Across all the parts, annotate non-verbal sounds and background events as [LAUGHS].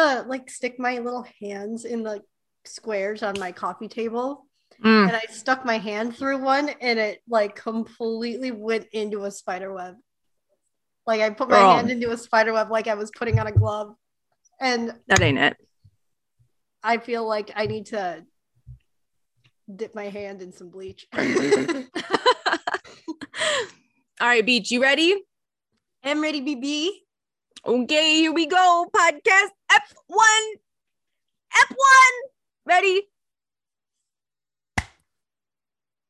To like stick my little hands in the squares on my coffee table. Mm. And I stuck my hand through one and it like completely went into a spider web. Like I put my Girl. hand into a spider web like I was putting on a glove. And That ain't it. I feel like I need to dip my hand in some bleach. [LAUGHS] [LAUGHS] All right, Beach, you ready? I'm ready, BB. Okay, here we go. Podcast F1. F1. Ready?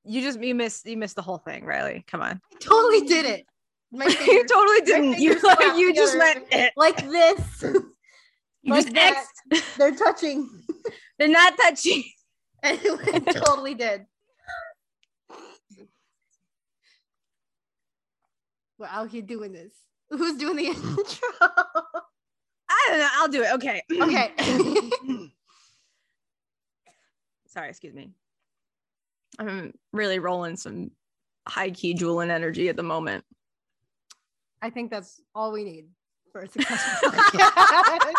You just you missed you missed the whole thing, Riley. Come on. I totally did it. My [LAUGHS] you totally didn't. You slapped [LAUGHS] you just went eh. like this. [LAUGHS] You like just that. X. They're touching. They're not touching. And it totally did. We're out here doing this. Who's doing the [LAUGHS] intro? I don't know. I'll do it. Okay. okay. [LAUGHS] [LAUGHS] Sorry, excuse me. I'm really rolling some high key Julian energy at the moment. I think that's all we need for a successful podcast.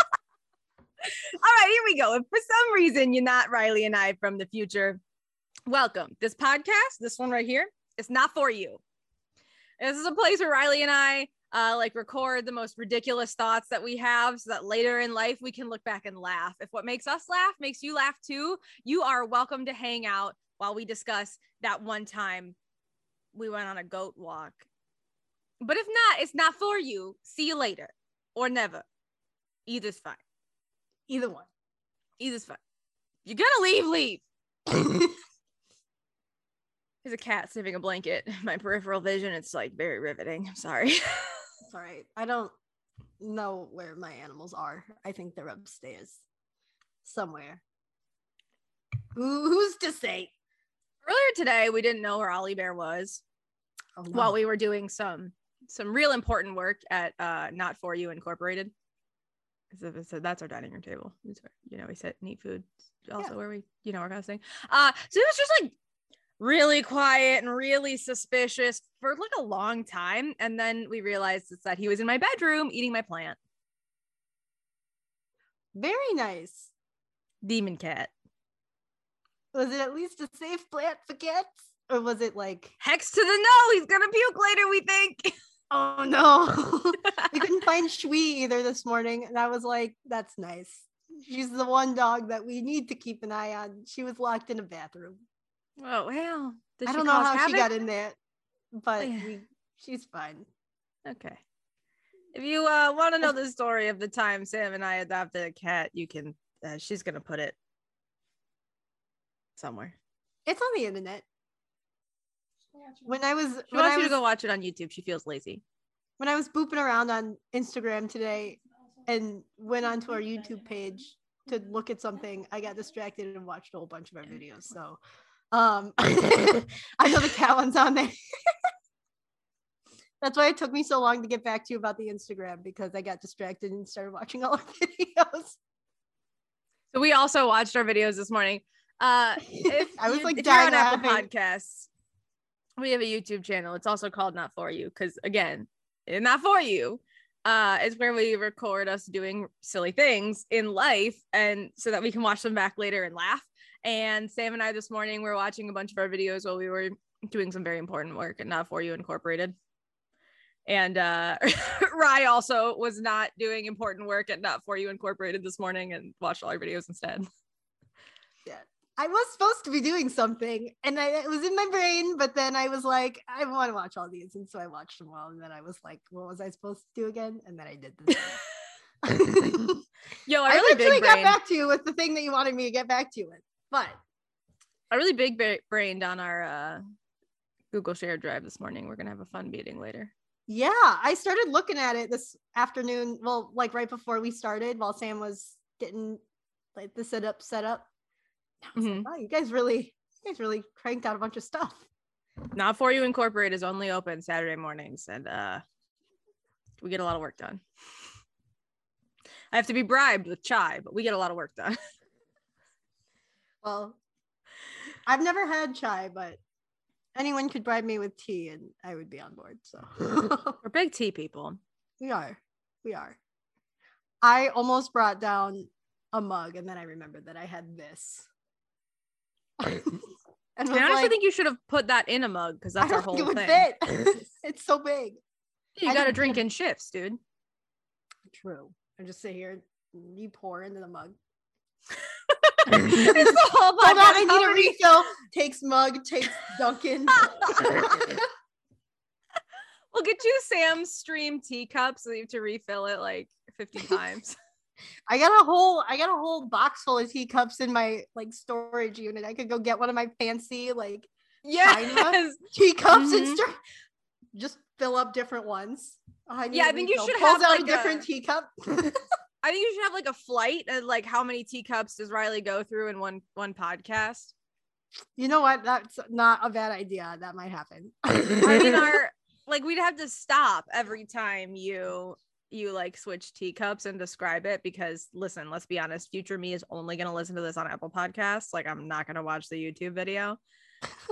All right, here we go. If for some reason you're not Riley and I from the future, welcome. This podcast, this one right here, it's not for you. This is a place where Riley and I uh, like record the most ridiculous thoughts that we have so that later in life we can look back and laugh. If what makes us laugh makes you laugh too, you are welcome to hang out while we discuss that one time we went on a goat walk. But if not, it's not for you. See you later or never. Either's fine. Either one. Either's fine. You're gonna leave, leave. [LAUGHS] There's a cat sniffing a blanket. [LAUGHS] My peripheral vision, it's like very riveting. I'm sorry. [LAUGHS] It's all right. I don't know where my animals are. I think they're upstairs somewhere. Who, who's to say? Earlier today, we didn't know where Ollie Bear was Oh, no. while we were doing some some real important work at uh Not For You Incorporated. So, so that's our dining room table. Where, you know, we sit and eat food. Also, Yeah. where we, you know, our kind of thing. Uh, so it was just like really quiet and really suspicious for like a long time. And then we realized it's that he was in my bedroom eating my plant. Very nice. Demon cat. Was it at least a safe plant for cats? Or was it like, Hex to the no, he's gonna puke later, we think. [LAUGHS] oh no? [LAUGHS] we couldn't find Shui either this morning. And I was like, that's nice. She's the one dog that we need to keep an eye on. She was locked in a bathroom. Oh well. Did I don't know cause how she got in there, but Yeah. we, she's fine. Okay. If you uh, want to know the story of the time Sam and I adopted a cat, you can. Uh, she's gonna put it somewhere. It's on the internet. When I was She when wants I you was, to go watch it on YouTube. She feels lazy. when I was booping around on Instagram today and went onto our YouTube page to look at something, I got distracted and watched a whole bunch of our videos. So um [LAUGHS] I know the cat one's on there. That's why it took me so long to get back to you about the Instagram because I got distracted and started watching all [LAUGHS] our videos. So we also watched our videos this morning. Uh, if [LAUGHS] I was you- like if you're on Apple. Podcasts, we have a YouTube channel. It's also called Not For You because again, not for you. Uh, is where we record us doing silly things in life, and so that we can watch them back later and laugh. And Sam and I this morning were watching a bunch of our videos while we were doing some very important work at Not For You Incorporated. And uh [LAUGHS] Rye also was not doing important work at Not For You Incorporated this morning and watched all our videos instead. Yeah. I was supposed to be doing something and I, it was in my brain, but then I was like, I want to watch all these. And so I watched them all. And then I was like, what was I supposed to do again? And then I did this. [LAUGHS] Yo, I I really eventually got back to you with the thing that you wanted me to get back to you with. But a really big ba- brained on our uh Google Shared Drive this morning. We're gonna have a fun meeting later. yeah, I started looking at it this afternoon. Well, like right before we started while Sam was getting like the setup set up. Was like, wow, you guys really, you guys really cranked out a bunch of stuff. Not for you Incorporated is only open Saturday mornings, and uh we get a lot of work done. I have to be bribed with chai, but we get a lot of work done. [LAUGHS] Well, I've never had chai, but anyone could bribe me with tea and I would be on board. So [LAUGHS] We're big tea people. We are. We are. I almost brought down a mug and then I remembered that I had this. [LAUGHS] and I was honestly like, think you should have put that in a mug because that's our don't think whole it would thing. fit. [LAUGHS] it's so big. You I got to drink in shifts, dude. True. I just sit here, and you pour into the mug. It's the whole Hold on, I need a refill. Takes mug, takes Dunkin'. [LAUGHS] We'll get you Sam's stream teacups so you have to refill it like 50 [LAUGHS] times. I got a whole I got a whole box full of teacups in my like storage unit. I could go get one of my fancy like yes. [LAUGHS] teacups Mhm. and start just fill up different ones. Need Yeah, I think you should have, out like, a different a- teacup. I think you should have like a flight and like how many teacups does Riley go through in one one podcast? you know what? That's not a bad idea. That might happen. [LAUGHS] [LAUGHS] I mean, our like we'd have to stop every time you you like switch teacups and describe it because listen, let's be honest, future me is only gonna listen to this on Apple Podcasts. Like I'm not gonna watch the YouTube video.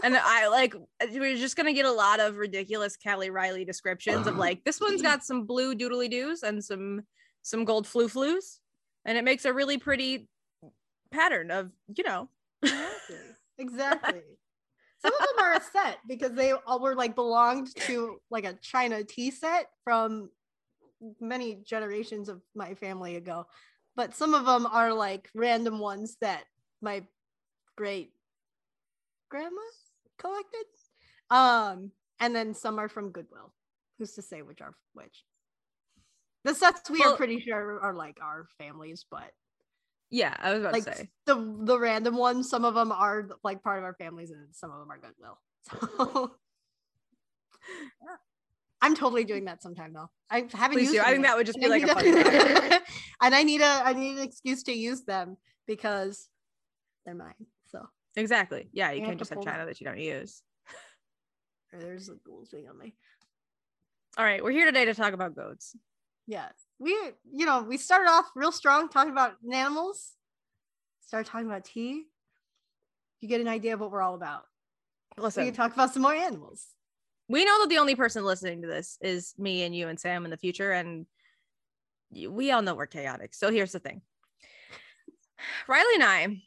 And I like we're just gonna get a lot of ridiculous Callie Riley descriptions of [LAUGHS] like this one's got some blue doodly doos and some some gold flu flus, and it makes a really pretty pattern of you know exactly. [LAUGHS] exactly. Some of them are a set because they all were like belonged to like a China tea set from many generations of my family ago. But some of them are like random ones that my great grandma collected. Um, and then some are from Goodwill. Who's to say which are which? The sets we Well- are pretty sure are like our families, but yeah I was about like to say. the the random ones some of them are like part of our families and some of them are goodwill. [LAUGHS] So i'm totally doing that sometime though. I haven't Please used do. I think yet, that would just and be I [LAUGHS] like a [LAUGHS] and i need a i need an excuse to use them because they're mine so. Exactly. Yeah you You can't just have pull them. China that you don't use. there's a gold thing on me. All right, we're here today to talk about goats. Yeah. We you know we started off real strong talking about animals started talking about tea. You get an idea of what we're all about. We Listen, can talk about some more animals. We know that the only person listening to this is me and you and Sam in the future, and we all know we're chaotic. So here's the thing. Riley and I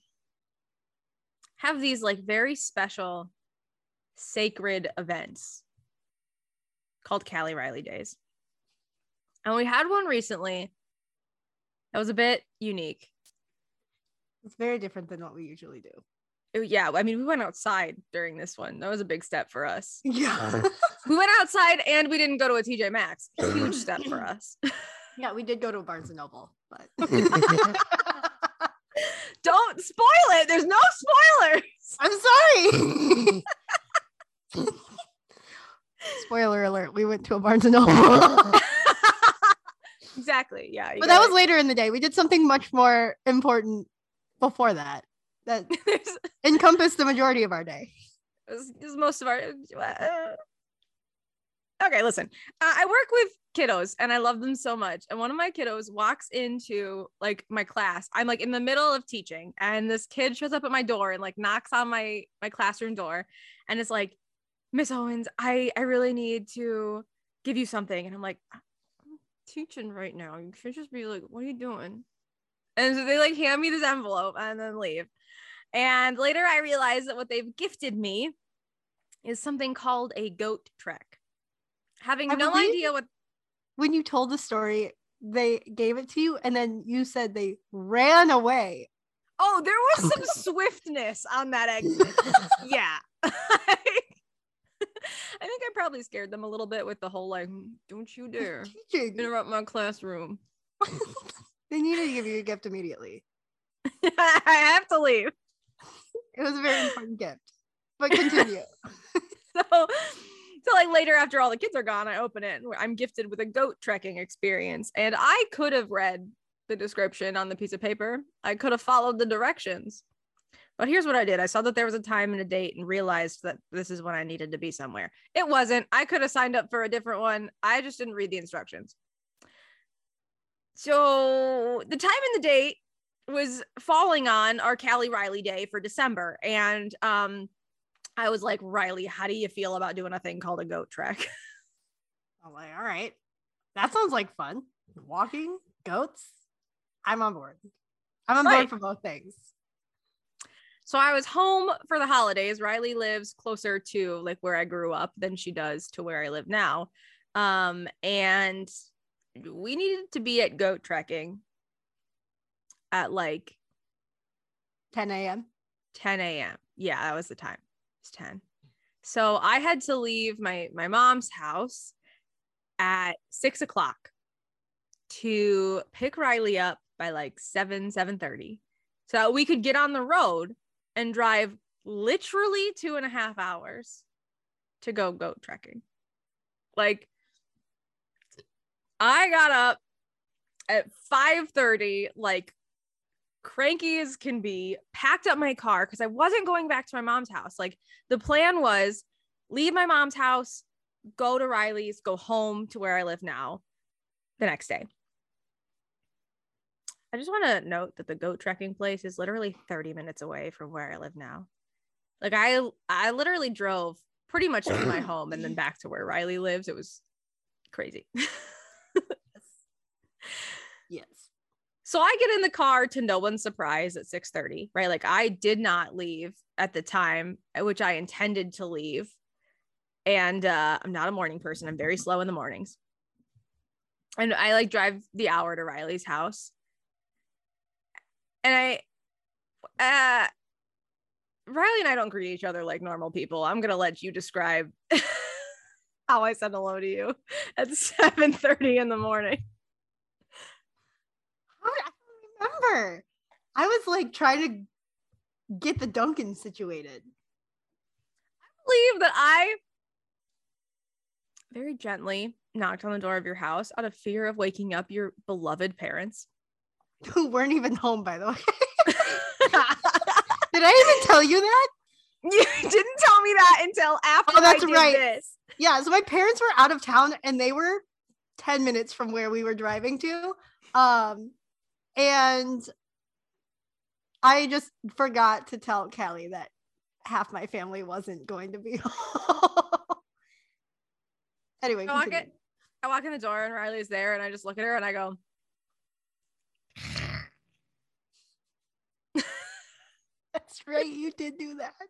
have these like very special, sacred events called Callie Riley Days. And we had one recently that was a bit unique. It's very different than what we usually do. It- yeah, I mean, we went outside during this one. That was a big step for us. Yeah. Uh-huh. [LAUGHS] We went outside and we didn't go to a TJ Maxx. Uh-huh. Huge step for us. [LAUGHS] yeah, we did go to a Barnes and Noble, but [LAUGHS] Don't spoil it. There's no spoilers. I'm sorry. Spoiler alert, we went to a Barnes and Noble. Exactly. Yeah. but that was later in the day. We did something much more important before that that [LAUGHS] encompassed the majority of our day. it was, it was most of our. uh, Okay, listen. Uh, I work with kiddos and I love them so much. And one of my kiddos walks into like my class. I'm like in the middle of teaching, and this kid shows up at my door and like knocks on my my classroom door, and it's like, Miss Owens, I I really need to give you something. And I'm like, teaching right now. You should just be like, what are you doing? And so they like hand me this envelope and then leave. And later I realized that what they've gifted me is something called a goat trek. Having I no idea what When you told the story, they gave it to you, and then you said they ran away. Oh, there was some [LAUGHS] swiftness on that [LAUGHS] exit. yeah. [LAUGHS] [LAUGHS] I think I probably scared them a little bit with the whole like, "Mm, don't you dare interrupt my classroom. [LAUGHS] they needed to give you a gift immediately. [LAUGHS] I have to leave. It was a very important gift. But continue. So, so like later after all the kids are gone, I open it and I'm gifted with a goat trekking experience. And I could have read the description on the piece of paper. I could have followed the directions. But here's what I did. I saw that there was a time and a date and realized that this is when I needed to be somewhere. It wasn't. I could have signed up for a different one. I just didn't read the instructions. So the time and the date was falling on our Callie Riley day for December. And um I was like, Riley, how do you feel about doing a thing called a goat trek? [LAUGHS] I'm like, all right. That sounds like fun. Walking, goats. I'm on board. I'm on Right. board for both things. So I was home for the holidays. Riley lives closer to like where I grew up than she does to where I live now. Um, and we needed to be at goat trekking at like 10 a.m. 10 a.m. Yeah, that was the time. It's 10. So I had to leave my my mom's house at six o'clock to pick Riley up by like 7, 7:30. So that we could get on the road and drive literally two and a half hours to go goat trekking. Like I got up at 5:30, like cranky as can be, packed up my car because I wasn't going back to my mom's house. Like the plan was leave my mom's house, go to Riley's, go home to where I live now the next day. I just want to note that the goat trekking place is literally 30 minutes away from where I live now. Like I I literally drove pretty much to my [COUGHS] home and then back to where Riley lives. It was crazy. [LAUGHS] Yes. So I get in the car to no one's surprise at 6:30, right? Like I did not leave at the time at which I intended to leave. And uh I'm not a morning person. I'm very slow in the mornings. And I like drive the hour to Riley's house. And I uh Riley and I don't greet each other like normal people. I'm gonna let you describe [LAUGHS] how I said hello to you [LAUGHS] at 7:30 in the morning. I don't remember. I was like trying to get the Dunkin' situated. I believe that I very gently knocked on the door of your house out of fear of waking up your beloved parents. [LAUGHS] Who weren't even home, by the way. [LAUGHS] Did I even tell you that? [LAUGHS] you didn't tell me that until after Oh, that's I did right. this. Yeah, so my parents were out of town and they were 10 minutes from where we were driving to. Um and I just forgot to tell Callie that half my family wasn't going to be home. anyway, I walk, it, I walk in the door and Riley's there and I just look at her and I go, that's right, you did do that. [LAUGHS]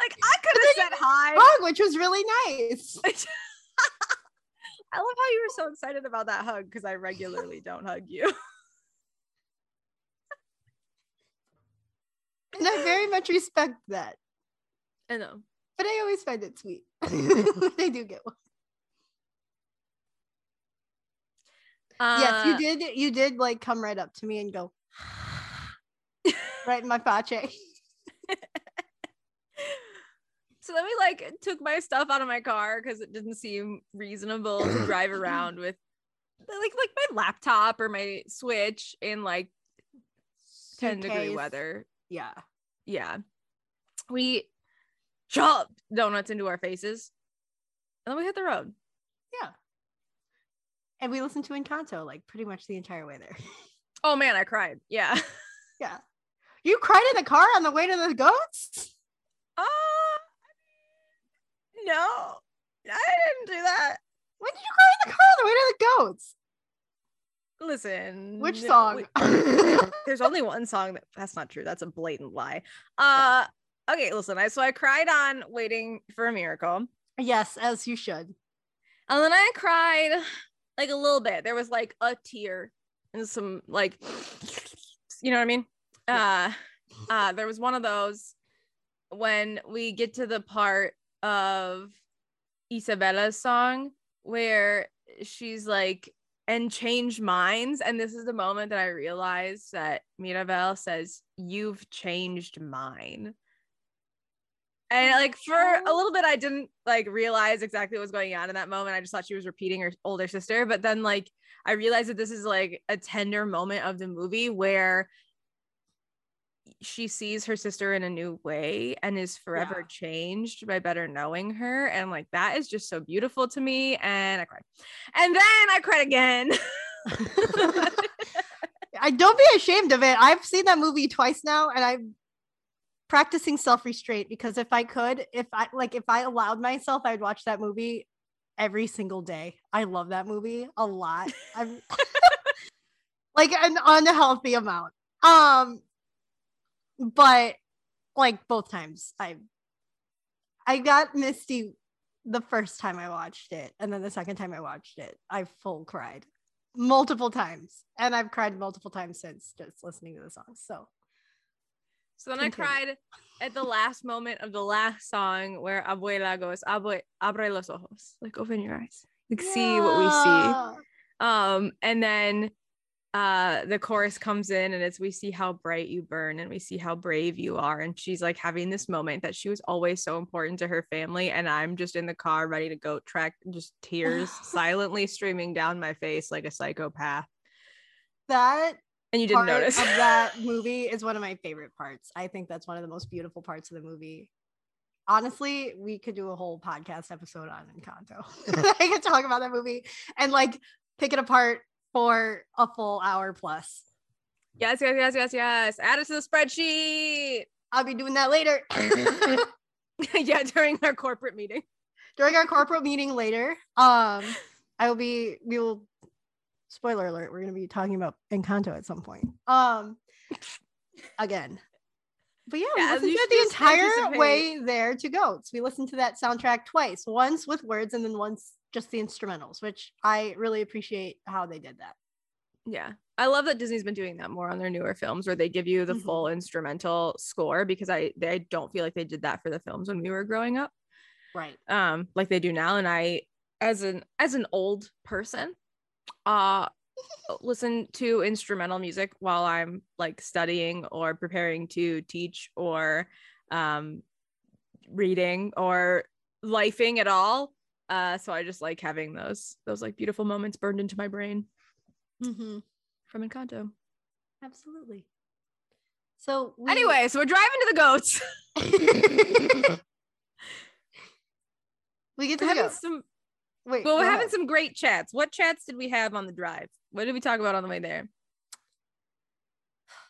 like I could have said hi. Hug, which was really nice. [LAUGHS] I love how you were so excited about that hug because I regularly don't hug you. [LAUGHS] And I very much respect that. I know. But I always find it sweet when I do get one. yes, Uh, you did. You did like come right up to me and go [LAUGHS] right in my pache. [LAUGHS] So then we like took my stuff out of my car because it didn't seem reasonable to [COUGHS] drive around with like like my laptop or my switch in like 10 degree weather. Yeah. Yeah. We shoved donuts into our faces. And then we hit the road. Yeah. And we listened to Encanto like pretty much the entire way there. [LAUGHS] Oh man, I cried. Yeah. yeah. You cried in the car on the way to the goats? Uh, no, I didn't do that. When did you cry in the car on the way to the goats? Listen. Which song? we- [LAUGHS] there's only one song that that's not true. That's a blatant lie. Uh okay, listen. I so I cried on waiting for a miracle. yes, as you should. And then I cried like a little bit. There was like a tear and some like you know what I mean? Uh uh there was one of those when we get to the part of Isabela's song where she's like and change minds and this is the moment that I realized that Mirabel says you've changed mine. And like for a little bit, I didn't like realize exactly what was going on in that moment. I just thought she was repeating her older sister. But then like I realized that this is like a tender moment of the movie where she sees her sister in a new way and is forever Yeah. changed by better knowing her. And like that is just so beautiful to me. And I cried. And then I cried again. [LAUGHS] I don't be ashamed of it. I've seen that movie twice now and I'm practicing self-restraint because if I could, if I like if I allowed myself, I'd watch that movie every single day. I love that movie a lot. I'm [LAUGHS] [LAUGHS] like an unhealthy amount. Um, but like both times, I I got misty the first time I watched it, and then the second time I watched it, I full cried multiple times, and I've cried multiple times since just listening to the song. So So then I cried at the last moment of the last song where Abuela goes, Abue, abre los ojos, like open your eyes, like see what we see. Um, and then uh the chorus comes in and it's we see how bright you burn and we see how brave you are. And she's like having this moment that she was always so important to her family. And I'm just in the car ready to go track, just tears [SIGHS] silently streaming down my face like a psychopath. That And you didn't notice. of that [LAUGHS] movie is one of my favorite parts. I think that's one of the most beautiful parts of the movie. Honestly, we could do a whole podcast episode on Encanto. [LAUGHS] [LAUGHS] I could talk about that movie and like pick it apart for a full hour plus. yes, yes, yes, yes, yes. Add it to the spreadsheet. I'll be doing that later. [LAUGHS] [LAUGHS] yeah, during our corporate meeting. During our corporate meeting later, um, I will be we will spoiler alert, we're gonna be talking about Encanto at some point. Um again. But yeah, Yeah, we listened to should it just the entire anticipate- way there to goats. We listened to that soundtrack twice, once with words and then once just the instrumentals, which I really appreciate how they did that. Yeah. I love that Disney's been doing that more on their newer films where they give you the Mhm. full instrumental score because I they don't feel like they did that for the films when we were growing up. Right. Um like they do now and I as an as an old person uh [LAUGHS] listen to instrumental music while I'm like studying or preparing to teach or um reading or lifing at all. Uh so I just like having those those like beautiful moments burned into my brain Mm-hmm. from Encanto. Absolutely. So we- Anyway, so we're driving to the goats. [LAUGHS] we get to having goats. some Wait, well, we're having ahead. some great chats. What chats did we have on the drive? What did we talk about on the way there?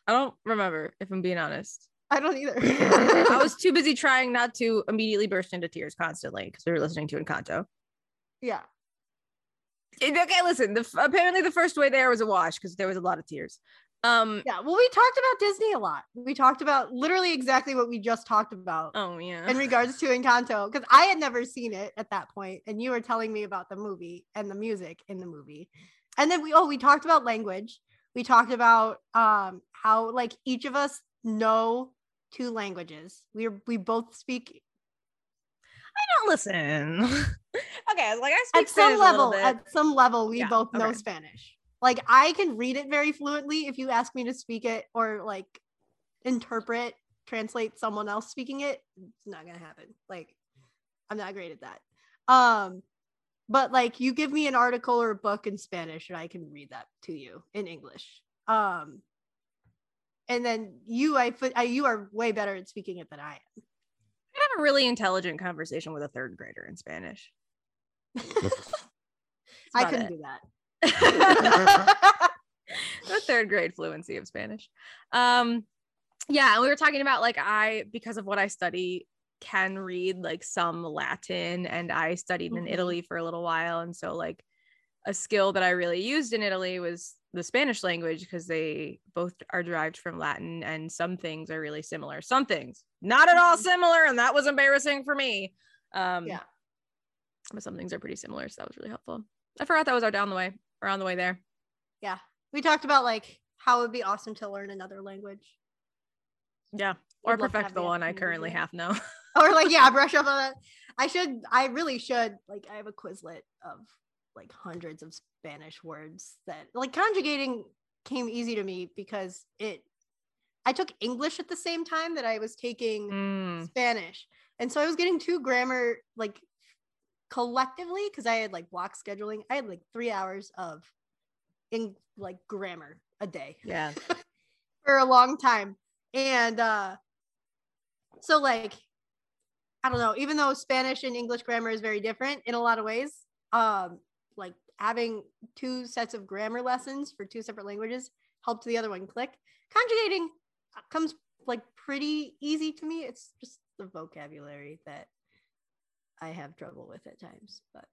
I don't remember, if I'm being honest. I don't either. I was [LAUGHS] too busy trying not to immediately burst into tears constantly because we were listening to Encanto. yeah. Okay, listen. The, apparently, the first way there was a wash because there was a lot of tears. Um. Yeah. Well, we talked about Disney a lot. We talked about literally exactly what we just talked about Oh yeah. in regards to Encanto because I had never seen it at that point, and you were telling me about the movie and the music in the movie, and then we oh we talked about language. We talked about um how like each of us know two languages. We are we both speak I don't listen. [LAUGHS] okay, like I speak at some Spanish level. At some level, we Yeah, both know okay. Spanish. Like I can read it very fluently if you ask me to speak it or like interpret, translate someone else speaking it. It's not gonna happen. Like I'm not great at that. Um, but like you give me an article or a book in Spanish, and I can read that to you in English. Um, and then you, I, I you are way better at speaking it than I am I have a really intelligent conversation with a third grader in Spanish. [LAUGHS] I couldn't it. do that. [LAUGHS] the third grade fluency of Spanish. Um, yeah, and we were talking about like I because of what I study can read like some Latin, and I studied in Mhm. Italy for a little while, and so like a skill that I really used in Italy was the Spanish language because they both are derived from Latin, and some things are really similar. Some things not at all Mhm. similar, and that was embarrassing for me. Um, Yeah. but some things are pretty similar, so that was really helpful. I forgot that was our down the way or on the way there. Yeah. We talked about like how it would be awesome to learn another language. Yeah. Or Would perfect the one I opportunity to do currently have now. [LAUGHS] Or like, yeah, brush up on that. I should, I really should. Like, I have a Quizlet of like hundreds of Spanish words that like conjugating came easy to me because it, I took English at the same time that I was taking Mm, Spanish. And so I was getting two grammar like collectively because I had like block scheduling. I had like three hours of in like grammar a day yeah. [LAUGHS] for a long time. And uh so like I don't know, even though Spanish and English grammar is very different in a lot of ways, um like having two sets of grammar lessons for two separate languages helped the other one click. Conjugating uh, comes like pretty easy to me. It's just the vocabulary that I have trouble with at times, but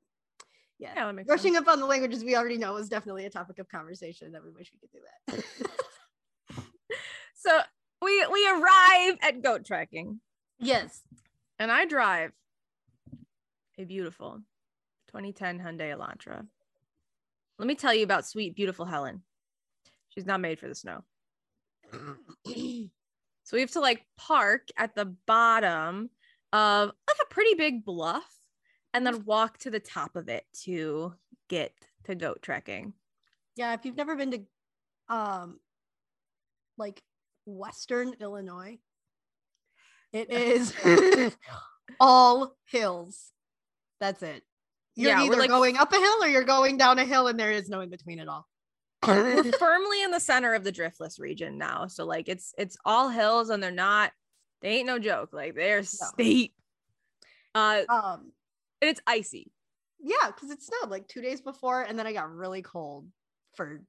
Yeah. Yeah, Brushing sense. up on the languages we already know is definitely a topic of conversation that we wish we could do that. [LAUGHS] So we we arrive at goat trekking. yes. and I drive a beautiful 2010 Hyundai Elantra. Let me tell you about sweet, beautiful Helen. She's not made for the snow. [CLEARS THROAT] So we have to like park at the bottom of like a pretty big bluff and then walk to the top of it to get to goat trekking. yeah, if you've never been to um like Western Illinois, it [LAUGHS] is [LAUGHS] all hills. That's it. You're Yeah, we're, either like- going up a hill or you're going down a hill, and there is no in between at all. We're [LAUGHS] firmly in the center of the driftless region now. So like it's it's all hills and they're not they ain't no joke. Like they're steep. Uh um, and it's icy. yeah, because it snowed like two days before, and then I got really cold for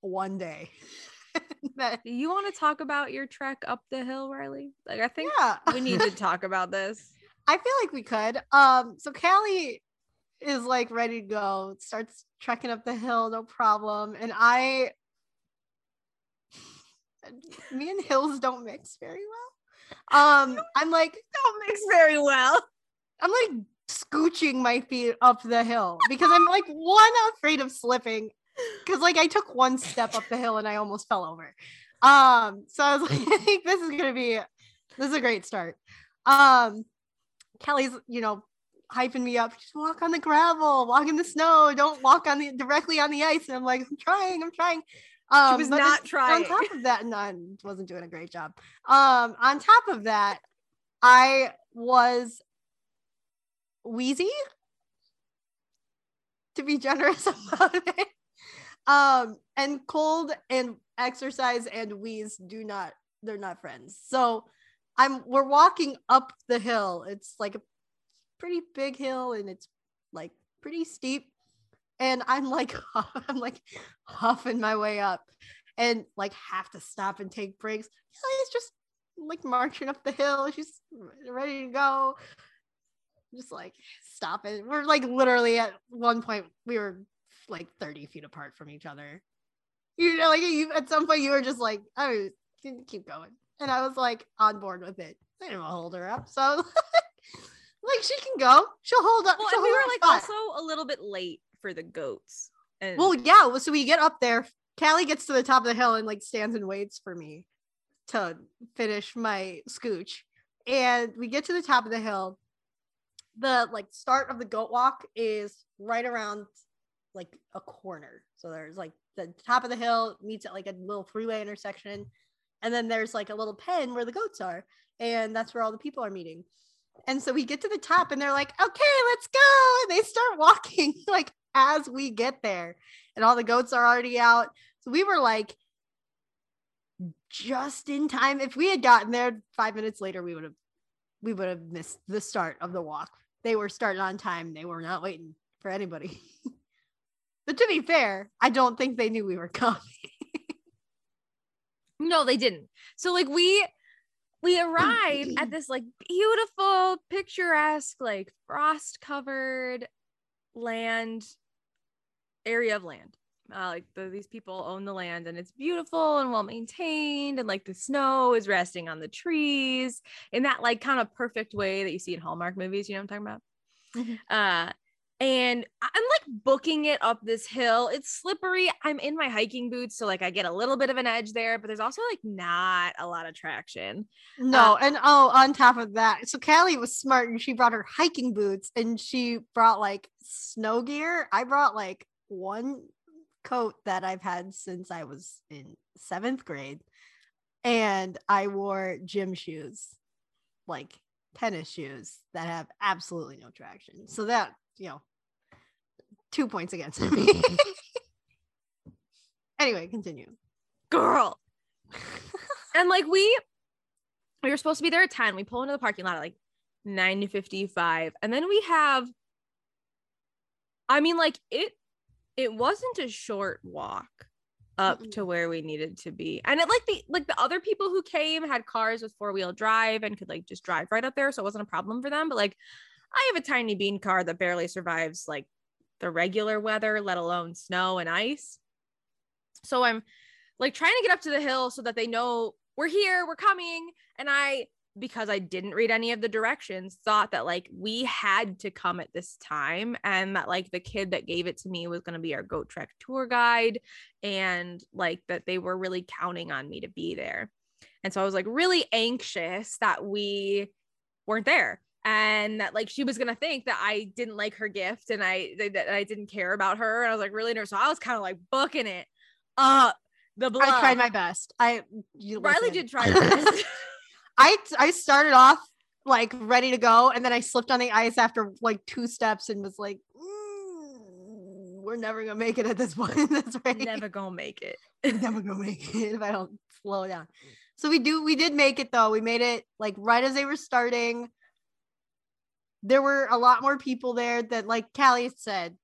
one day. [LAUGHS] That- Do you want to talk about your trek up the hill, Riley? Like I think yeah, we need to [LAUGHS] talk about this. I feel like we could. Um, so Callie is like ready to go, starts trekking up the hill, no problem. And I, [SIGHS] me and hills don't mix very well. Um, [LAUGHS] I'm like, Don't mix very well. I'm like scooching my feet up the hill because I'm like one afraid of slipping because like I took one step up the hill and I almost fell over. Um, so I was [LAUGHS] like, I think this is gonna be this is a great start. Um, Callie's, you know, hyping me up. Just walk on the gravel, walk in the snow, don't walk on the directly on the ice. And I'm like, I'm trying, I'm trying. Um, was not trying. On top of that, no, I wasn't doing a great job. Um, on top of that, I was wheezy to be [LAUGHS] generous about it. Um, and cold and exercise and wheeze do not, they're not friends. So I'm we're walking up the hill. It's like a pretty big hill and it's like pretty steep. And I'm like [LAUGHS] I'm like huffing my way up and like have to stop and take breaks. Callie's just like marching up the hill. She's ready to go. Just like stop it. We're like literally at one point we were like 30 feet apart from each other. You know, like you at some point you were just like, I mean, keep going. And I was like on board with it. I didn't want to hold her up. So [LAUGHS] like, she can go. She'll hold up. Well, and we were like spot. also a little bit late for the goats. And Well, yeah. well, So we get up there. Callie gets to the top of the hill and like stands and waits for me to finish my scooch. And we get to the top of the hill. The like start of the goat walk is right around like a corner. So there's like the top of the hill meets at like a little freeway intersection. And then there's like a little pen where the goats are. And that's where all the people are meeting. And so we get to the top and they're like, okay, let's go. And they start walking [LAUGHS] like as we get there. And all the goats are already out. So we were like just in time. If we had gotten there five minutes later, we would have we would have missed the start of the walk. They were starting on time. They were not waiting for anybody. [LAUGHS] but to be fair, I don't think they knew we were coming. [LAUGHS] No, they didn't. So like we we arrive at this like beautiful, picturesque, like frost covered land area of land. Uh, like the, these people own the land and it's beautiful and well maintained and like the snow is resting on the trees in that like kind of perfect way that you see in Hallmark movies. You know what I'm talking about? Uh, and I'm like booking it up this hill. It's slippery. I'm in my hiking boots, so like I get a little bit of an edge there, but there's also like not a lot of traction. No, uh, and oh, on top of that, so Callie was smart and she brought her hiking boots and she brought like snow gear. I brought like one coat that I've had since I was in seventh grade, and I wore gym shoes, like tennis shoes that have absolutely no traction. So that, you know, two points against me. [LAUGHS] [LAUGHS] anyway, continue. Girl. [LAUGHS] and like we we were supposed to be there at 10. We pull into the parking lot at like 9 to 55. And then we have I mean, like it it wasn't a short walk up Mm-mm. to where we needed to be. And it like the like the other people who came had cars with four-wheel drive and could like just drive right up there. So it wasn't a problem for them. But like I have a tiny bean car that barely survives like the regular weather, let alone snow and ice. So I'm like trying to get up to the hill so that they know we're here, we're coming. And I, because I didn't read any of the directions, thought that like we had to come at this time and that like the kid that gave it to me was going to be our goat trek tour guide and like that they were really counting on me to be there. And so I was like really anxious that we weren't there and that like she was gonna think that I didn't like her gift and I that I didn't care about her. And I was like really nervous. So I was kind of like booking it up the bluff. I tried my best. I you Riley listen. did try [LAUGHS] her. [LAUGHS] I I started off like ready to go, and then I slipped on the ice after like two steps and was like, "Mm, "We're never gonna make it at this [LAUGHS] point." That's right. Never gonna make it. We're never gonna make it if I don't slow down. So we do. We did make it though. We made it like right as they were starting. There were a lot more people there that, like Callie said,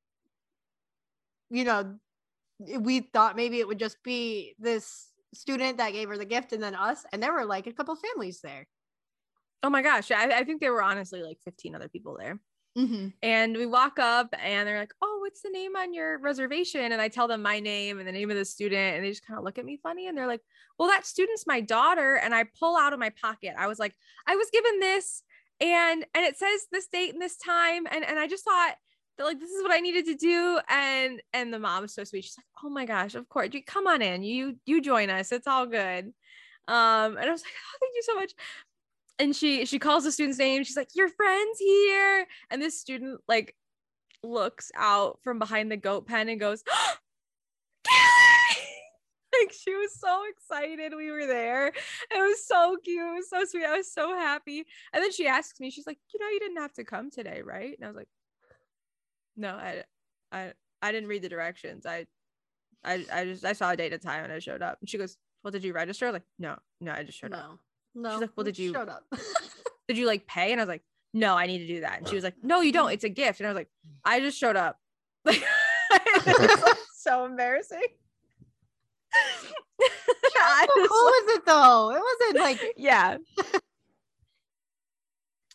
you know, we thought maybe it would just be this student that gave her the gift and then us, and there were like a couple families there. Oh my gosh. I, I think there were honestly like 15 other people there. Mm-hmm. And we walk up and they're like, Oh, what's the name on your reservation? And I tell them my name and the name of the student. And they just kind of look at me funny. And they're like, Well, that student's my daughter. And I pull out of my pocket. I was like, I was given this and and it says this date and this time. And and I just thought that like this is what I needed to do. And and the mom is so sweet. She's like, Oh my gosh, of course. You come on in. You you join us. It's all good. Um, and I was [LAUGHS] like, Oh, thank you so much and she she calls the student's name she's like your friend's here and this student like looks out from behind the goat pen and goes [GASPS] like she was so excited we were there it was so cute it was so sweet i was so happy and then she asks me she's like you know you didn't have to come today right and i was like no i i i didn't read the directions i i, I just i saw a date and time and i showed up and she goes well did you register I was like no no i just showed up No, no. She's like, "Well, did you- Shut up. [LAUGHS] did you like pay? And I was like, no, I need to do that. And she was like, no, you don't. It's a gift. And I was like, I just showed up. [LAUGHS] Like, it was like, [LAUGHS] so embarrassing. [LAUGHS] How was cool was it though? It wasn't like [LAUGHS] yeah. [LAUGHS]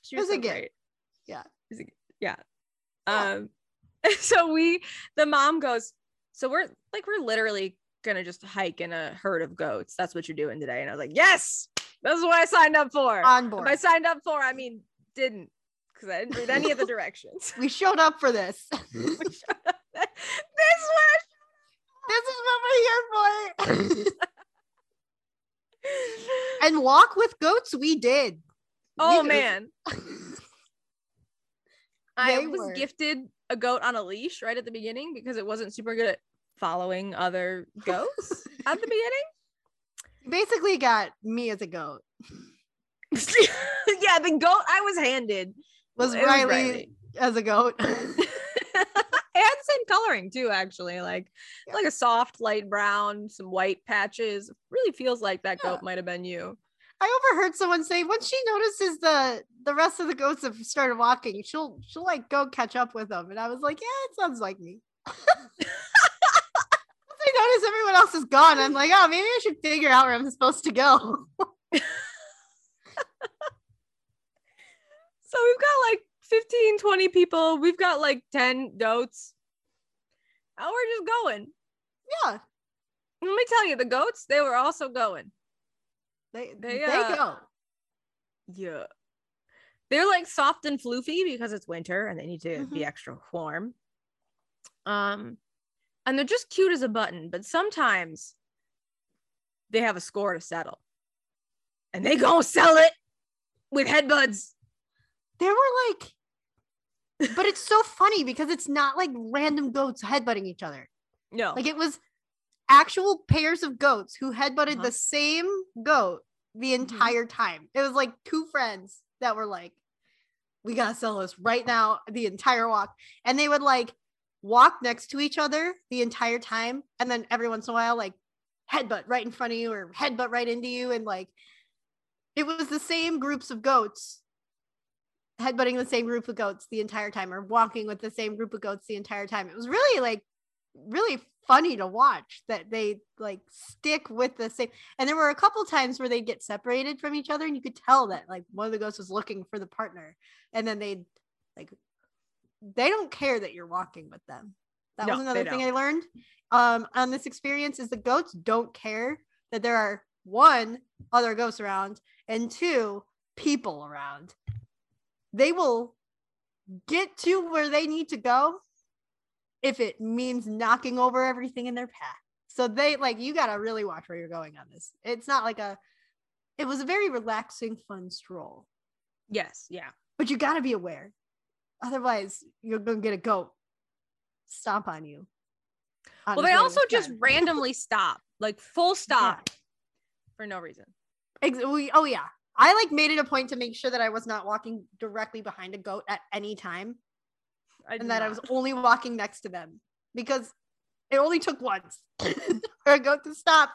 She It was was a so great. Yeah. It was yeah. Yeah. Um, so we, the mom goes, so we're like, we're literally gonna just hike in a herd of goats. That's what you're doing today. And I was like, yes, this is what I signed up for. on If board. I signed up for, I mean, didn't because I didn't read any of the directions. we showed up for this. Showed up there. This is what we're here for. and walk with goats, we did. oh We- man, [LAUGHS] I was were. gifted a goat on a leash right at the beginning because it wasn't super good at following other [LAUGHS] goats at the beginning. You basically got me as a goat. [LAUGHS] yeah, the goat I was handed Was it Riley as a goat? It had the same coloring too, actually, like Yeah. like a soft light brown, some white patches. Really feels like that Yeah. goat might have been you. I overheard someone say once she notices the the rest of the goats have started walking, she'll she'll like go catch up with them. And I was like, yeah, it sounds like me. [LAUGHS] Once I notice everyone else is gone, I'm like, oh, maybe I should figure out where I'm supposed to go. [LAUGHS] So we've got like 15, 20 people. We've got like 10 goats. And we're just going. yeah, Let me tell you, the goats, they were also going. they They, they, uh, go. Yeah. They're like soft and floofy because it's winter and they need to be Mhm. extra warm. Um, and they're just cute as a button, but sometimes they have a score to settle. And they gonna sell it with headbuds. There were like, but it's so funny because it's not like random goats headbutting each other. No. Like it was actual pairs of goats who headbutted Uh-huh. the same goat the entire time. It was like two friends that were like, we gotta sell this right now, the entire walk. And they would like walk next to each other the entire time. And then every once in a while, like headbutt right in front of you or headbutt right into you. And like it was the same groups of goats headbutting the same group of goats the entire time or walking with the same group of goats the entire time. It was really like really funny to watch that they like stick with the same and there were a couple times where they'd get separated from each other and you could tell that like one of the ghosts was looking for the partner and then they'd like they don't care that you're walking with them. That No, was another thing I learned um, on this experience is the goats don't care that there are one other ghosts around and two people around. They will get to where they need to go if it means knocking over everything in their path. So they like you got to really watch where you're going on this. It's not like a it was a very relaxing fun stroll, Yes. Yeah. but you got to be aware. Otherwise, you're going to get a goat stomp on you. on Well, they also just randomly stop, like full stop for no reason. Ex- we, oh yeah. I like made it a point to make sure that I was not walking directly behind a goat at any time and that I was only walking next to them because it only took once [LAUGHS] for a goat to stop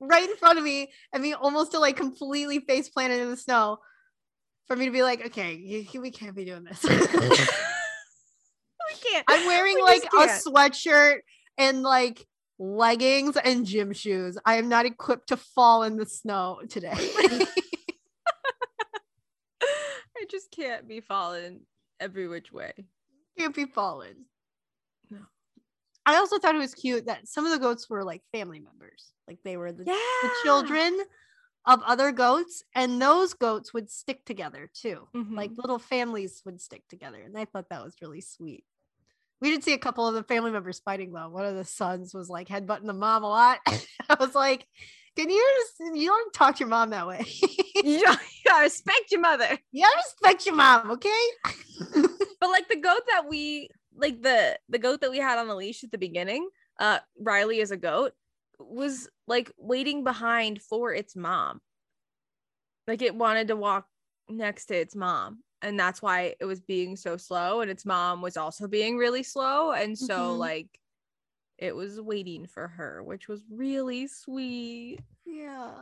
right in front of me and me almost to like completely face planted in the snow for me to be like, okay, you, we can't be doing this. [LAUGHS] we can't. I'm wearing We like a sweatshirt and like leggings and gym shoes. I am not equipped to fall in the snow today. [LAUGHS] Just can't be fallen every which way. can't be fallen. No. I also thought it was cute that some of the goats were like family members. Like they were the, Yeah. the children of other goats, and those goats would stick together too. Like Mhm. little families would stick together. And I thought that was really sweet. We did see a couple of the family members fighting though. One of the sons was like headbutting the mom a lot. [LAUGHS] I was like, can you just you don't talk to your mom that way? [LAUGHS] you gotta respect your mother. you gotta respect your mom, okay? [LAUGHS] But like the goat that we like the the goat that we had on the leash at the beginning, uh Riley is a goat, was like waiting behind for its mom. Like it wanted to walk next to its mom. And that's why it was being so slow. And its mom was also being really slow. And so Mhm. like it was waiting for her, which was really sweet. Yeah.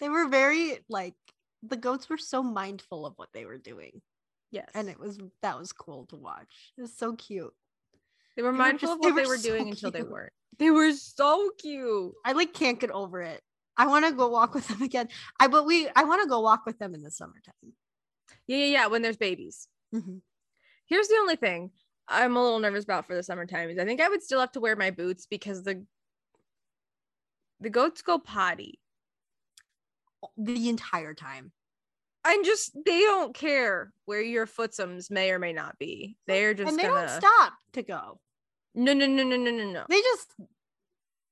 They were very like the goats were so mindful of what they were doing. Yes. And it was that was cool to watch. It was so cute. they were were mindful just- of they what they were were so doing until they weren't. They were so cute. I like can't get over it. I want to go walk with them again. I but we I want to go walk with them in the summertime. Yeah, yeah, yeah. When there's babies. Mhm. Here's the only thing I'm a little nervous about for the summertime is I think I would still have to wear my boots because the the goats go potty. The entire time. And just they don't care where your footsums may or may not be. They're just and they gonna don't stop to go. no no no no no no no. They just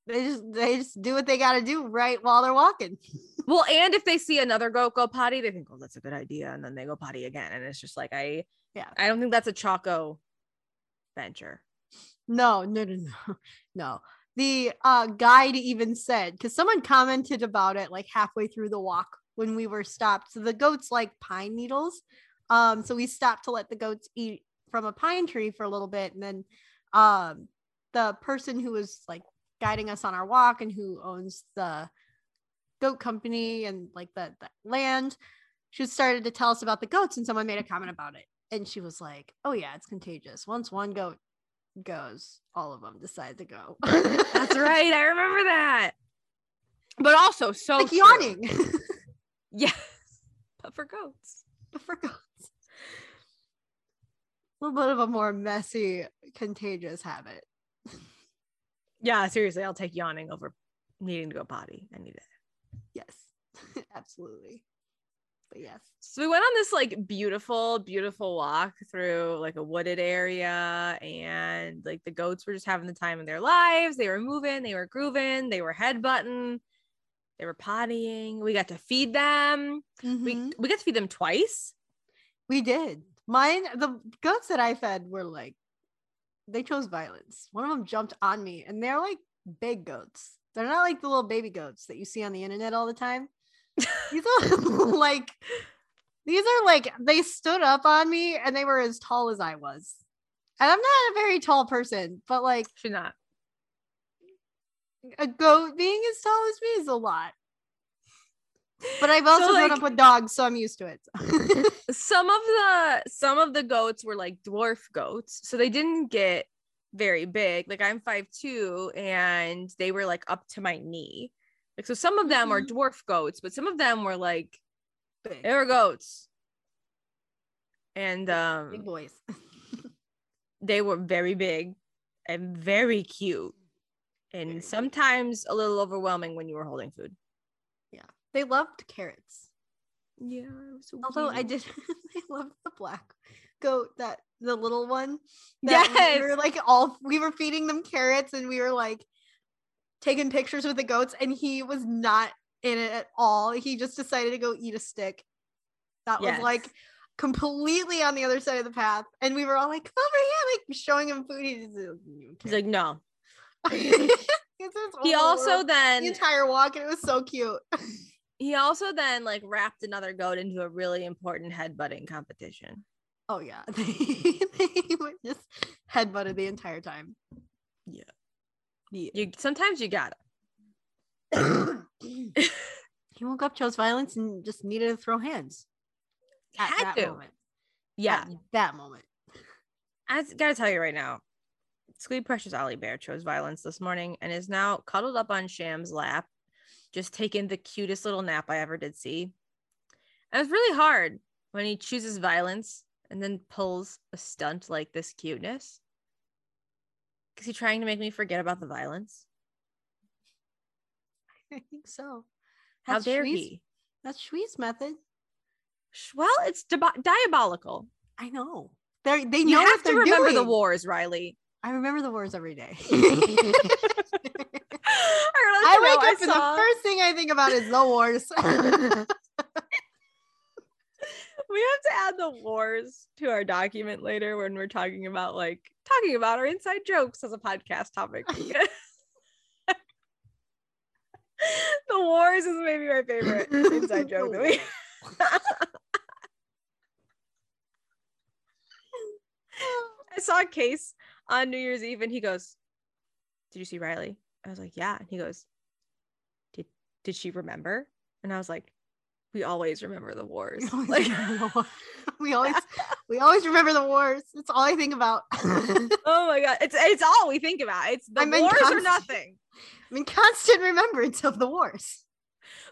they just they just do what they got to do right while they're walking. [LAUGHS] Well, and if they see another goat go potty, they think, oh, that's a good idea, and then they go potty again, and it's just like I Yeah. I don't think that's a Choco No, no, no, no, [LAUGHS] no. The uh, guide even said because someone commented about it like halfway through the walk when we were stopped. So the goats like pine needles. Um, so we stopped to let the goats eat from a pine tree for a little bit, and then um, the person who was like guiding us on our walk and who owns the goat company and like the, the land, she started to tell us about the goats, and someone made a comment about it, and she was like, "Oh yeah, it's contagious. Once one goat goes, all of them decide to go. That's [LAUGHS] right. I remember that. But also so like yawning. [LAUGHS] Yes. But for goats. but for goats. A little bit of a more messy, contagious habit. Yeah, seriously, I'll take yawning over needing to go potty. I need it. Yes, [LAUGHS] absolutely. But yes, So we went on this like beautiful, beautiful walk through like a wooded area, and like the goats were just having the time of their lives. They were moving, they were grooving, they were head headbutting, they were pottying. We got to feed them. We Mhm. we got to feed them twice. we did. Mine, the goats that I fed were like, they chose violence. One of them jumped on me, and they're like big goats. They're not like the little baby goats that you see on the internet all the time. These are [LAUGHS] like, these are like, they stood up on me and they were as tall as I was. And I'm not a very tall person, but like Should not. a goat being as tall as me is a lot. But I've also grown like- up with dogs, so I'm used to it. [LAUGHS] some of the some of the goats were like dwarf goats so they didn't get very big like i'm five two and they were like up to my knee like so some of them are Mhm. dwarf goats but some of them were like Big, they were goats and big um boys. [LAUGHS] they were very big and very cute and Very cute. sometimes a little overwhelming when you were holding food. Yeah. They loved carrots. Yeah, it was so Although I did, [LAUGHS] I loved the black goat that the little one. that we were like all we were feeding them carrots and we were like taking pictures with the goats, and he was not in it at all. He just decided to go eat a stick. That was like completely on the other side of the path, and we were all like, "Come over here!" Like showing him food. He just He's like, no. [LAUGHS] He also world, the then entire walk, and it was so cute. [LAUGHS] he also then like wrapped another goat into a really important headbutting competition. Oh yeah, [LAUGHS] they, they just headbutted the entire time. Yeah. Yeah. You sometimes you gotta. [COUGHS] he woke up, chose violence, and just needed to throw hands. At Had that to. moment. Yeah. At that moment. I s- gotta tell you right now, Squeed Precious Ollie Bear chose violence this morning and is now cuddled up on Sham's lap, just taking the cutest little nap I ever did see. And it's really hard when he chooses violence and then pulls a stunt like this cuteness. Is he trying to make me forget about the violence? I think so. How That's dare Shwee's- he? That's Shwee's method. Well, it's dib- diabolical. I know. They they You have to they're remember the wars, Riley. I remember the wars every day. [LAUGHS] [LAUGHS] I, I wake know, up and saw- the first thing I think about is the wars. [LAUGHS] we have to add the wars to our document later when we're talking about like talking about our inside jokes as a podcast topic. [LAUGHS] [LAUGHS] the wars is maybe my favorite inside joke that we [LAUGHS] I saw a case on New Year's Eve and he goes, Did you see Riley? I was like, Yeah. And he goes, Did did she remember? And I was like, We always remember the [LAUGHS] wars. We always Like remember the war- [LAUGHS] we always [LAUGHS] we always remember the wars. That's all I think about. Oh my god, it's it's all we think about. It's the I'm wars or nothing. I mean, constant remembrance of the wars,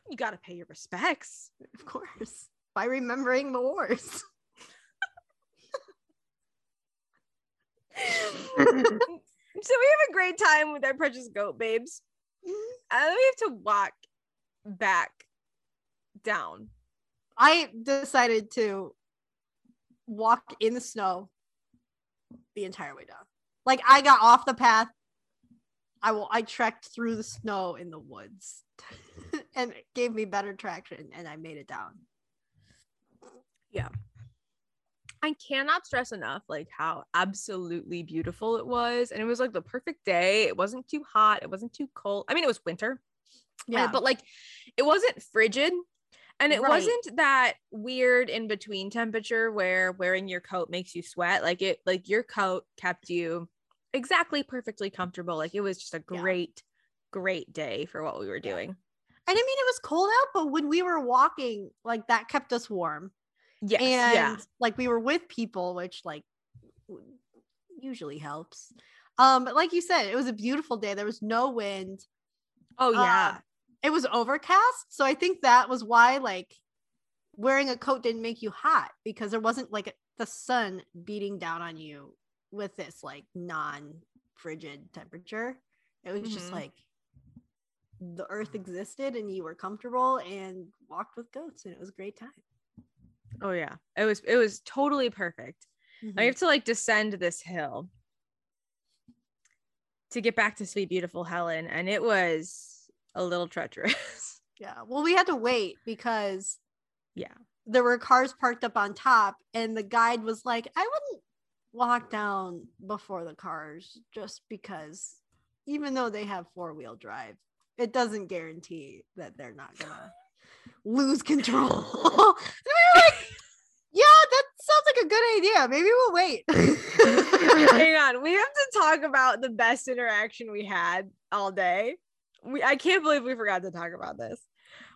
You got to pay your respects. of course, by remembering the wars. so we have a great time with our precious goat babes. And then we have to walk back down. I decided to walk in the snow the entire way down. Like I got off the path. I will I trekked through the snow in the woods [LAUGHS] and it gave me better traction and I made it down. Yeah. I cannot stress enough like how absolutely beautiful it was. And it was like the perfect day. It wasn't too hot. It wasn't too cold. I mean, it was winter. uh, but like it wasn't frigid. And it Right. wasn't that weird in between temperature where wearing your coat makes you sweat. Like it, like your coat kept you exactly perfectly comfortable. Like it was just a Yeah. great, great day for what we were doing. and I mean it was cold out, but when we were walking, like that kept us warm. Yes. and yeah. like we were with people which like usually helps um but like you said it was a beautiful day there was no wind Oh uh, yeah. It was overcast so i think that was why like wearing a coat didn't make you hot because there wasn't like the sun beating down on you with this like non frigid temperature it was just Mhm. like the earth existed and you were comfortable and walked with goats and it was a great time oh yeah. It was it was totally perfect. I have to like descend this hill to get back to sweet beautiful Helen, and it was a little treacherous. [LAUGHS] Yeah. Well, we had to wait because yeah. there were cars parked up on top, and the guide was like, I wouldn't walk down before the cars just because, even though they have four wheel drive, it doesn't guarantee that they're not going to lose control. [LAUGHS] and we were like, yeah, that sounds like a good idea. Maybe we'll wait. [LAUGHS] Hang on, we have to talk about the best interaction we had all day. We I can't believe we forgot to talk about this.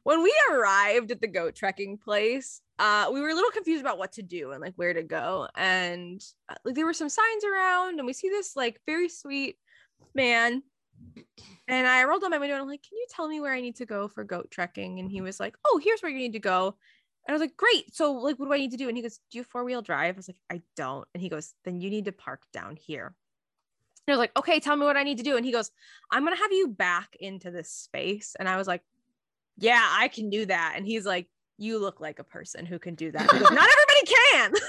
When we arrived at the goat trekking place, uh, we were a little confused about what to do and like where to go. And uh, like there were some signs around, and we see this like very sweet man. And I rolled down my window and I'm like, "Can you tell me where I need to go for goat trekking?" And he was like, "Oh, here's where you need to go." And I was like, great. So like, what do I need to do? And he goes, do you four wheel drive? I was like, I don't. And he goes, then you need to park down here. And I was like, okay, tell me what I need to do. And he goes, I'm going to have you back into this space. And I was like, yeah, I can do that. And he's like, you look like a person who can do that. Goes, Not everybody can. [LAUGHS]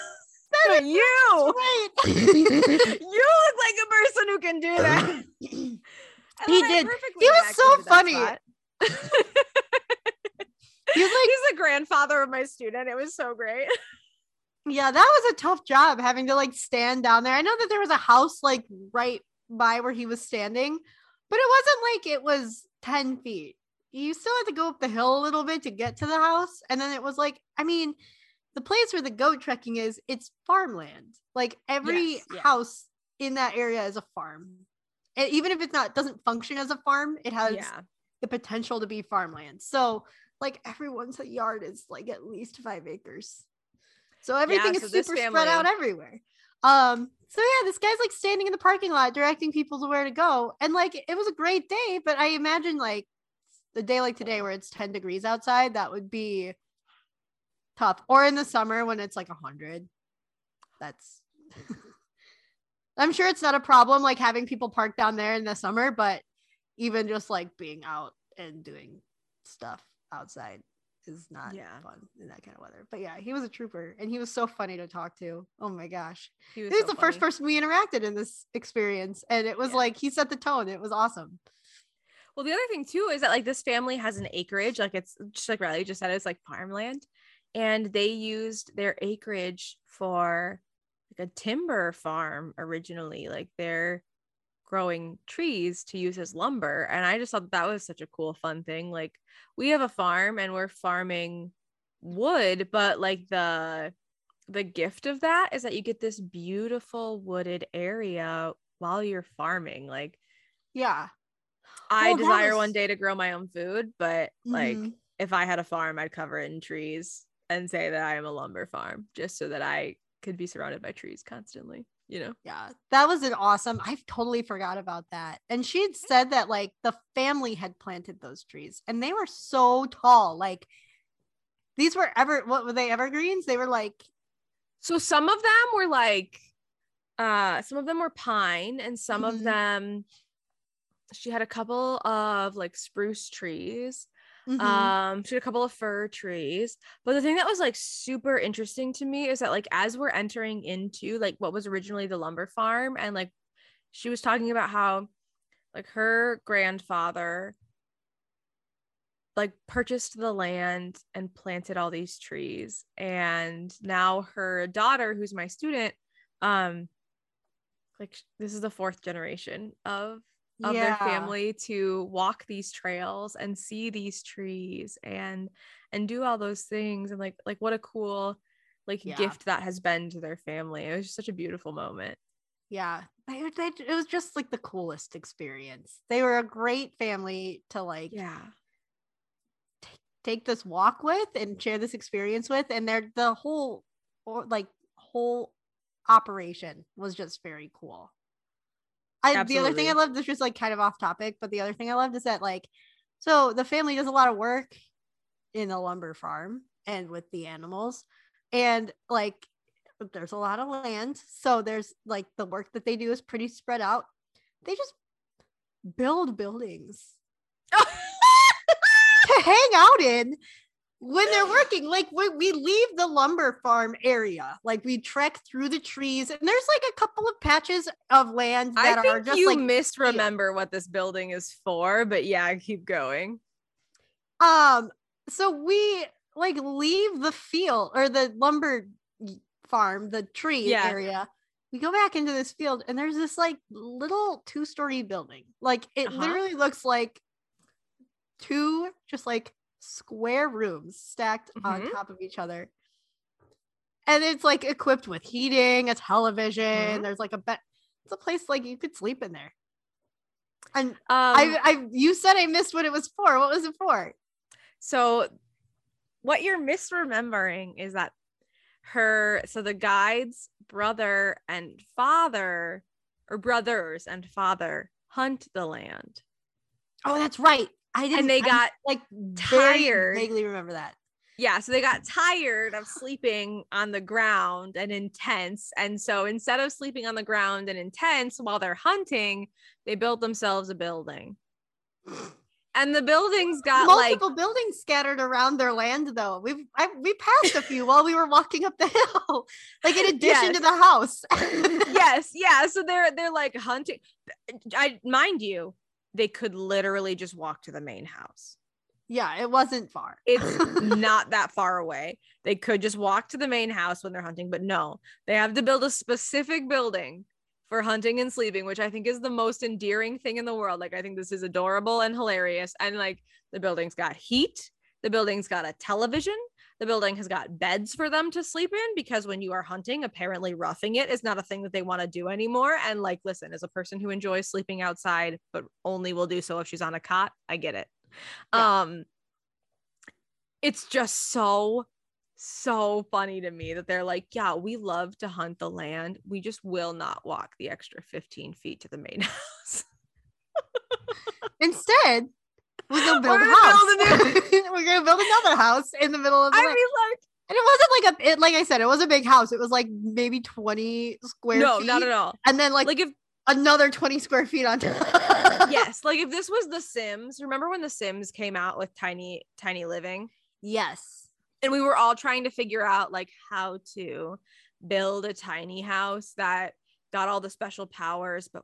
But you, Right. [LAUGHS] you look like a person who can do that. [LAUGHS] I He did. He was so funny. he's like, He's the grandfather of my student. It was so great. Yeah, that was a tough job having to like stand down there. I know that there was a house like right by where he was standing, but it wasn't like it was 10 feet. You still had to go up the hill a little bit to get to the house. And then it was like, I mean, the place where the goat trekking is, it's farmland. Like every Yes, house in that area is a farm. And even if it's not doesn't function as a farm, it has Yeah. the potential to be farmland. So like everyone's yard is like at least five acres. So everything so is super spread out everywhere. Um, so yeah, this guy's like standing in the parking lot directing people to where to go. And like it was a great day, but I imagine like the day like today where it's 10 degrees outside, that would be tough. Or in the summer when it's like a hundred. That's [LAUGHS] I'm sure it's not a problem like having people park down there in the summer, but even just like being out and doing stuff outside is not Yeah. fun in that kind of weather. But yeah, he was a trooper and he was so funny to talk to. Oh my gosh. He He was, was so the first person we interacted in this experience. And it was Yeah. like he set the tone. It was awesome. Well, the other thing too is that like this family has an acreage, like it's just like Riley just said, it's like farmland, and they used their acreage for like a timber farm originally. Like they're growing trees to use as lumber, and I just thought that was such a cool, fun thing. Like we have a farm and we're farming wood, but like the the gift of that is that you get this beautiful wooded area while you're farming. Like Yeah. I Well, desire one day to grow my own food, but like Mhm. if I had a farm, I'd cover it in trees and say that I am a lumber farm just so that I could be surrounded by trees constantly, you know? Yeah, that was an awesome. i've totally forgot about that. And she had said that like the family had planted those trees and they were so tall. Like these were ever what were they evergreens? They were like So some of them were like uh some of them were pine and some of Mhm. them she had a couple of like spruce trees mhm, um had a couple of fir trees. But the thing that was like super interesting to me is that like as we're entering into like what was originally the lumber farm and like she was talking about how like her grandfather like purchased the land and planted all these trees. And now her daughter who's my student um like this is the fourth generation of of their family to walk these trails and see these trees and and do all those things and like like what a cool like Yeah. gift that has been to their family it was just such a beautiful moment Yeah. They, they, it was just like the coolest experience. They were a great family to like yeah take this walk with and share this experience with and they're the whole or like whole operation was just very cool I, the other thing i loved this was like kind of off topic but the other thing i loved is that like so the family does a lot of work in the lumber farm and with the animals and like there's a lot of land so there's like the work that they do is pretty spread out. They just build buildings [LAUGHS] to hang out in when they're working. Like we, we leave the lumber farm area, like we trek through the trees, and there's like a couple of patches of land i that think are just you like misremember what this building is for but yeah keep going um. So we like leave the field or the lumber farm, the tree Yeah. area. We go back into this field, and there's this like little two story building. Like it Uh-huh. literally looks like two just like square rooms stacked on Mhm. top of each other. And it's like equipped with heating, a television. Mhm. There's like a bed. It's a place like you could sleep in there. And um I, I, you said I missed what it was for. What was it for? So, what you're misremembering is that her, so the guide's brother and father, or brothers and father, hunt the land. Oh, that's right. I didn't. And they I, got like tired. Vaguely remember that. Yeah, so they got tired of sleeping on the ground and intense. And so instead of sleeping on the ground and intense while they're hunting, they built themselves a building. And the buildings got multiple like buildings scattered around their land though we've I, we passed a few while we were walking up the hill like in addition Yes. to the house [LAUGHS] yes, yeah. So they're they're like hunting. I mind you, they could literally just walk to the main house. yeah it wasn't far It's [LAUGHS] not that far away. They could just walk to the main house when they're hunting, but no, they have to build a specific building for hunting and sleeping, which I think is the most endearing thing in the world. Like, I think this is adorable and hilarious. And like, the building's got heat, the building's got a television. The building has got beds for them to sleep in because when you are hunting, apparently roughing it is not a thing that they want to do anymore. And like, listen, as a person who enjoys sleeping outside, but only will do so if she's on a cot, I get it. Yeah. Um, it's just so so funny to me that they're like, yeah, we love to hunt the land. We just will not walk the extra 15 feet to the main [LAUGHS] house. instead we're gonna [LAUGHS] build We're a house build [LAUGHS] [LAUGHS] we're gonna build another house in the middle of the I mean, like, and it wasn't like a it, like i said it was a big house it was like maybe 20 square feet. no, feet not at all. and then like, Like, if another 20 square feet on top yes, like if this was The Sims, remember when The Sims came out with Tiny Tiny Living? yes and we were all trying to figure out like how to build a tiny house that got all the special powers but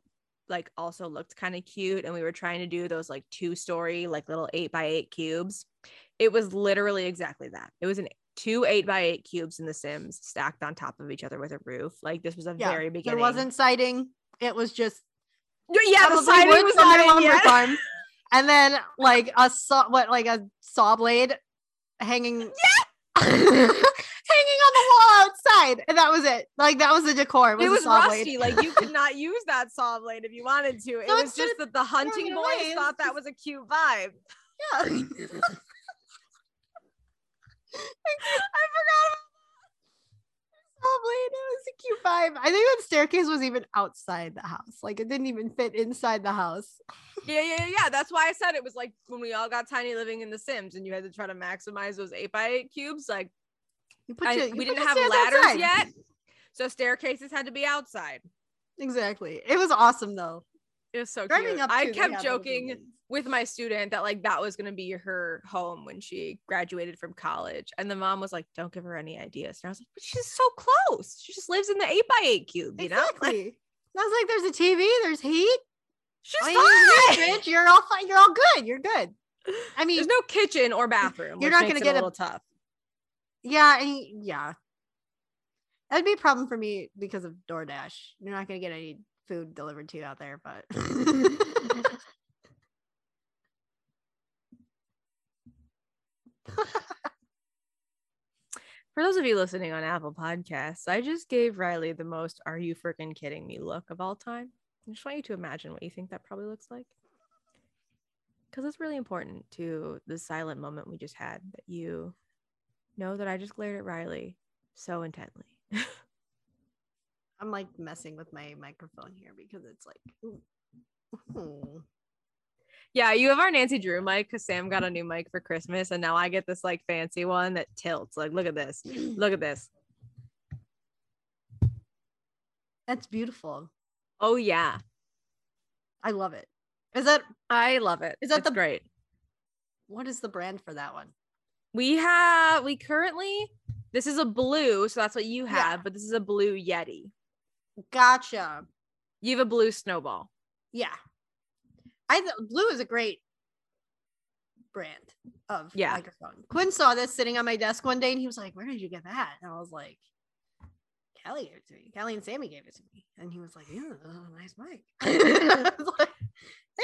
like also looked kind of cute and we were trying to do those like two story like little eight by eight cubes. It was literally exactly that. It was an two eight by eight cubes in the sims stacked on top of each other with a roof. Like this was a yeah very beginning. there wasn't siding. It was just yeah the siding was not their lumber yet. farm. [LAUGHS] and then like a saw what like a saw blade hanging on wall [LAUGHS] outside and that was it like that was the decor it was, it a was saw rusty. blade like you could [LAUGHS] not use that saw blade if you wanted to. It So was just that the hunting boys away, thought that was a cute vibe. yeah [LAUGHS] I forgot about saw blade it was a cute vibe I think that staircase was even outside the house like it didn't even fit inside the house [LAUGHS] Yeah, yeah, yeah. That's why I said it was like when we all got tiny living in The Sims, and you had to try to maximize those eight by eight cubes. Like you put I- your- you we put didn't have ladders outside. yet, so staircases had to be outside. exactly it was awesome though It was so driving cute. up I to, kept joking with my student that like that was gonna be her home when she graduated from college, and the mom was like, "Don't give her any ideas." And I was like, "But she's so close. She just lives in the eight by eight cube, you know? Like, Exactly. I was like, there's a TV, there's heat. she's I mean, you're fine. bitch. You're all fine. You're all good. You're good. I mean, There's no kitchen or bathroom. You're not gonna get a a- little tough. Yeah, yeah. That'd be a problem for me because of DoorDash. You're not gonna get any food delivered to you out there, but [LAUGHS] For those of you listening on Apple Podcasts, I just gave Riley the most "Are you freaking kidding me?" look of all time. I just want you to imagine what you think that probably looks like, because it's really important to the silent moment we just had that you know that I just glared at Riley so intently. [LAUGHS] I'm like messing with my microphone here because it's like, ooh. [LAUGHS] Ooh. yeah, you have our Nancy Drew mic because Sam got a new mic for Christmas, and now I get this like fancy one that tilts. Like, look at this. [CLEARS THROAT] Look at this. that's beautiful. Oh yeah, I love it. Is that I love it. Is that It's the- great? what is the brand for that one? We have we currently this is a blue, so that's what you have, Yeah. but this is a blue Yeti. Gotcha. You have a blue snowball. Yeah. I th- blue is a great brand of Yeah. microphone. Quinn saw this sitting on my desk one day and he was like, Where did you get that? And I was like, Callie gave it to me. Callie and Sammy gave it to me. And he was like, Yeah, nice mic. [LAUGHS] I was like,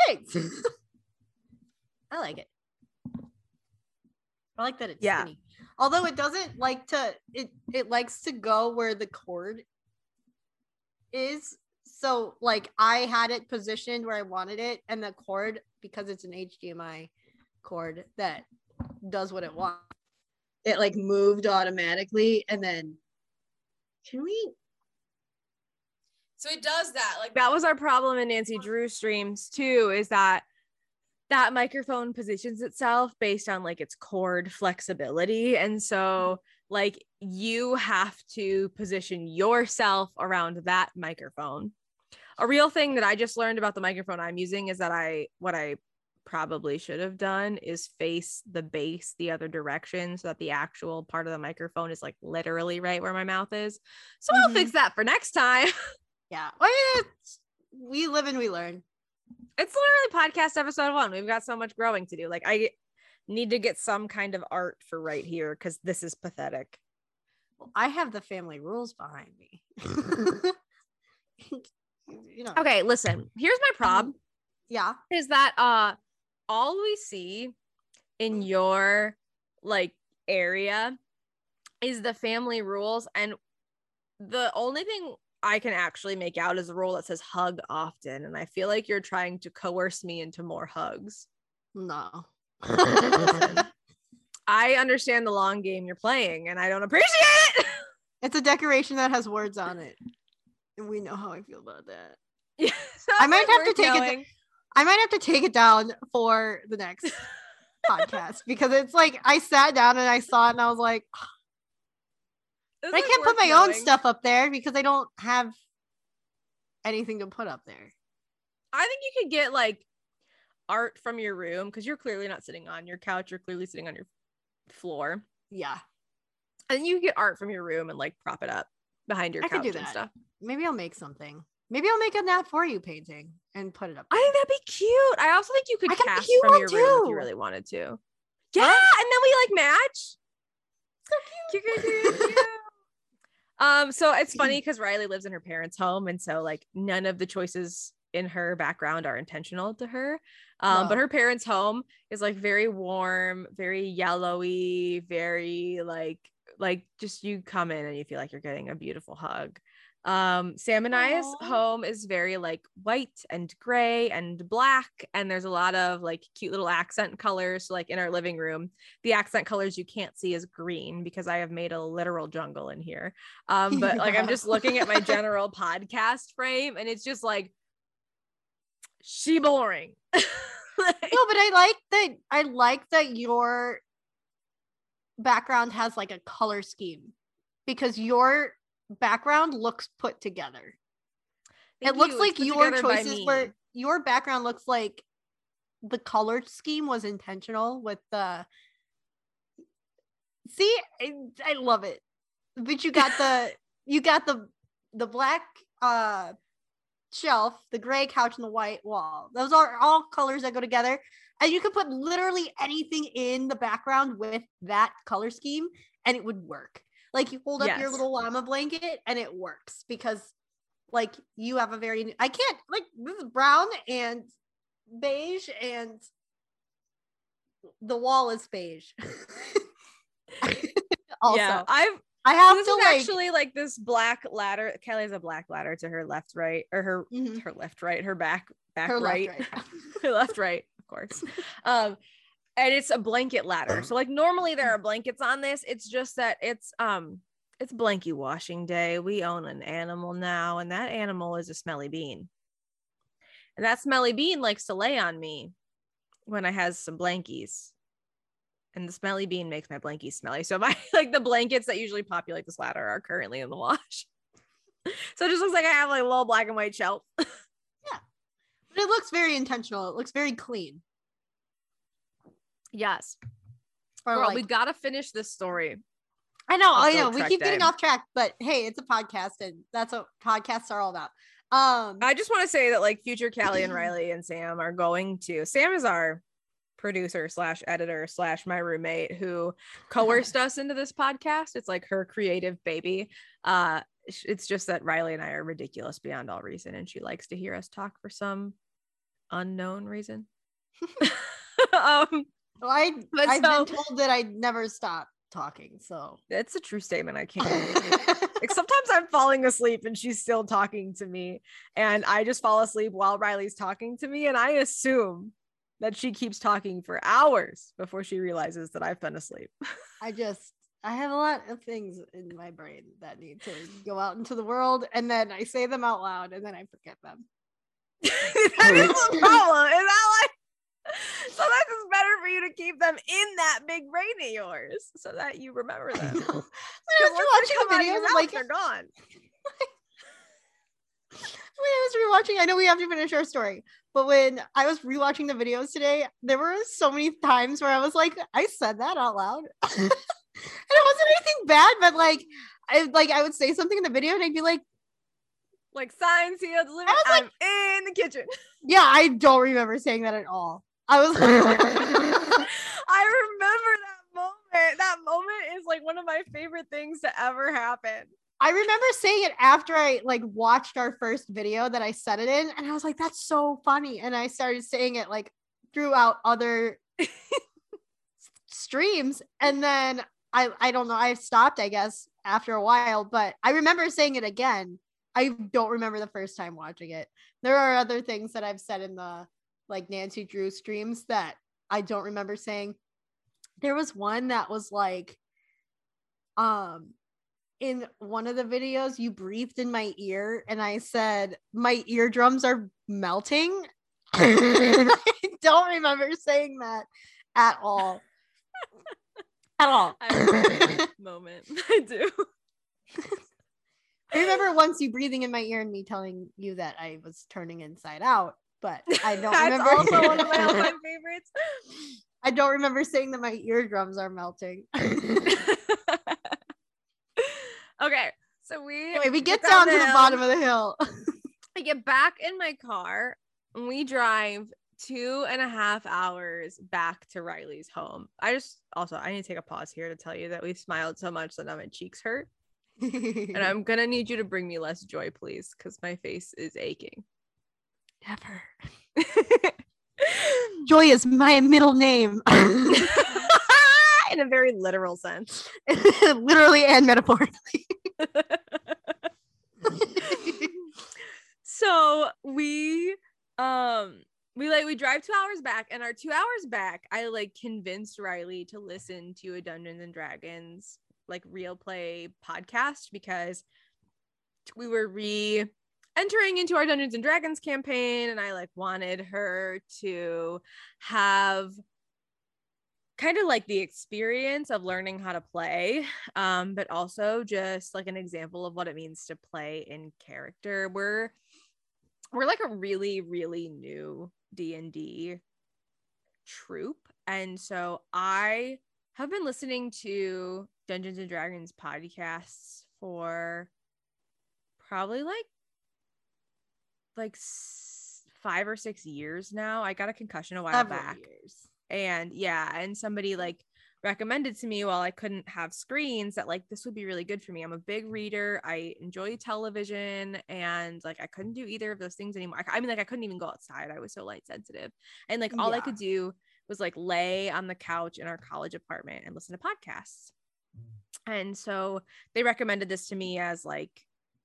Thanks. [LAUGHS] I like it. I like that it's Yeah. skinny. Although it doesn't like to it it likes to go where the cord is. So like I had it positioned where I wanted it, and the cord, because it's an HDMI cord that does what it wants, it like moved automatically. And then can we So it does that. Like that was our problem in Nancy Drew streams too, is that that microphone positions itself based on like its cord flexibility. And so, like, you have to position yourself around that microphone. A real thing that I just learned about the microphone I'm using is that I, what I probably should have done is face the base the other direction so that the actual part of the microphone is like literally right where my mouth is. So I'll Mhm. fix that for next time. [LAUGHS] Yeah. Well, yeah, it's- we live and we learn. It's literally podcast episode one. We've got so much growing to do. Like I need to get some kind of art for right here because this is pathetic. Well, I have the family rules behind me. [LAUGHS] you know. Okay, listen. Here's my prob [CLEARS THROAT] Yeah. is that uh all we see in your like area is the family rules and the only thing I can actually make out is a rule that says hug often and I feel like you're trying to coerce me into more hugs. No. [LAUGHS] I understand the long game you're playing and I don't appreciate it. [LAUGHS] it's a decoration that has words on it. And we know how I feel about that. Yeah, [LAUGHS] I might have to worth take it. I might have to take it down for the next podcast because it's like I sat down and I saw it and I was like, This but I can't put my own stuff up there because I don't have anything to put up there. I think you could get like art from your room because you're clearly not sitting on your couch. You're clearly sitting on your floor. Yeah. And you could get art from your room and like prop it up behind your I could couch do and that. stuff. Maybe I'll make something. Maybe I'll make a nap for you painting and put it up. I think that'd be cute. I also think you could I cast from your room if you really wanted to. Yeah, and then we like match. So cute. cute, cute, cute, cute. Um, so it's funny because Riley lives in her parents' home, and so like none of the choices in her background are intentional to her. Um, but her parents' home is like very warm, very yellowy, very like like just you come in and you feel like you're getting a beautiful hug. Um, Sam and I's home is very like white and gray and black, and there's a lot of like cute little accent colors. So, like in our living room, the accent colors you can't see is green because I have made a literal jungle in here. Um, but like I'm just [LAUGHS] looking at my general podcast frame, and it's just like she boring. Like- [LAUGHS] No, but I like that. I like that your background has like a color scheme because your background looks put together. Thank it looks like your choices were your background looks like the color scheme was intentional with the. See, I, I love it, but you got the [LAUGHS] you got the the black uh shelf, the gray couch, and the white wall. Those are all colors that go together. And you could put literally anything in the background with that color scheme and it would work. Like you hold up your little llama blanket and it works because like you have a very I can't like this is brown and beige and the wall is beige. [LAUGHS] also, yeah, I've I have this to is like actually like this black ladder. Callie has a black ladder to her left, right, or her Mhm. her left, right, her back, back, her right, left, right. [LAUGHS] her left, right, of course. [LAUGHS] Um, and it's a blanket ladder. So like normally there are blankets on this. It's just that it's um it's blankie washing day. We own an animal now, and that animal is a smelly bean. And that smelly bean likes to lay on me when I has some blankies. And the smelly bean makes my blankies smelly. So my [LAUGHS] like the blankets that usually populate this ladder are currently in the wash. [LAUGHS] so it just looks like I have like a little black and white shelf. [LAUGHS] Yeah. But it looks very intentional. It looks very clean. Yes. Or Girl, like- we gotta finish this story. I know, I know. We keep Day. getting off track, but hey, it's a podcast, and that's what podcasts are all about. Um, I just want to say that like future Callie and Riley and Sam are going to. Sam is our producer slash editor slash my roommate who coerced [LAUGHS] us into this podcast. It's like her creative baby. Uh, it's just that Riley and I are ridiculous beyond all reason, and she likes to hear us talk for some unknown reason. [LAUGHS] [LAUGHS] um, well, I But I've so- been told that I never stop talking, so that's a true statement. I [LAUGHS] can't. like sometimes I'm falling asleep and she's still talking to me, and I just fall asleep while Riley's talking to me, and I assume that she keeps talking for hours before she realizes that I've been asleep. [LAUGHS] I just I have a lot of things in my brain that need to go out into the world, and then I say them out loud, and then I forget them. [LAUGHS] that is the problem. Is you to keep them in that big brain of yours so that you remember I them. know. [LAUGHS] When I was rewatching the out of your videos, I'm mouth, like, they're gone. [LAUGHS] when I was rewatching, I know we have to finish our story, but when I was rewatching the videos today, there were so many times where I was like, I said that out loud. [LAUGHS] and it wasn't anything bad, but like I like I would say something in the video and I'd be like, Like sign sealed delivered. was like- I'm in the kitchen. Yeah, I don't remember saying that at all. I was [LAUGHS] [LAUGHS] I remember that moment. That moment is like one of my favorite things to ever happen. I remember saying it after I like watched our first video that I said it in, and I was like, that's so funny. And I started saying it like throughout other [LAUGHS] streams. And then I I don't know, I stopped, I guess, after a while, but I remember saying it again. I don't remember the first time watching it. There are other things that I've said in the like Nancy Drew streams that I don't remember saying. There was one that was like um in one of the videos you breathed in my ear and I said my eardrums are melting. [LAUGHS] I don't remember saying that at all. [LAUGHS] At all. I [LAUGHS] moment. I do. I remember once you breathing in my ear and me telling you that I was turning inside out, but [LAUGHS] I don't remember. also one of my [LAUGHS] all-time favorites. I don't remember saying that my eardrums are melting. [LAUGHS] okay, so we Wait, we get down down to the hill. bottom of the hill. I get back in my car and we drive two and a half hours back to Riley's home. I just also I need to take a pause here to tell you that we've smiled so much that now my cheeks hurt. And I'm gonna need you to bring me less joy, please, because my face is aching. Never. [LAUGHS] Joy is my middle name, [LAUGHS] [LAUGHS] In a very literal sense. literally and metaphorically. so we um we like we drive two hours back and our two hours back i like convinced riley to listen to a dungeons and dragons like real play podcast because we were re entering into our dungeons and dragons campaign and i like wanted her to have kind of like the experience of learning how to play um but also just like an example of what it means to play in character. We're we're like a really really new d&d troop and so i have been listening to dungeons and dragons podcasts for probably like like five or six years now i got a concussion a while Several back. years. and yeah and somebody like recommended to me while i couldn't have screens that like this would be really good for me. I'm a big reader. I enjoy television and like i couldn't do either of those things anymore. I, I mean like i couldn't even go outside. I was so light sensitive. And like all i could do was like lay on the couch in our college apartment and listen to podcasts. Mm. And so they recommended this to me as like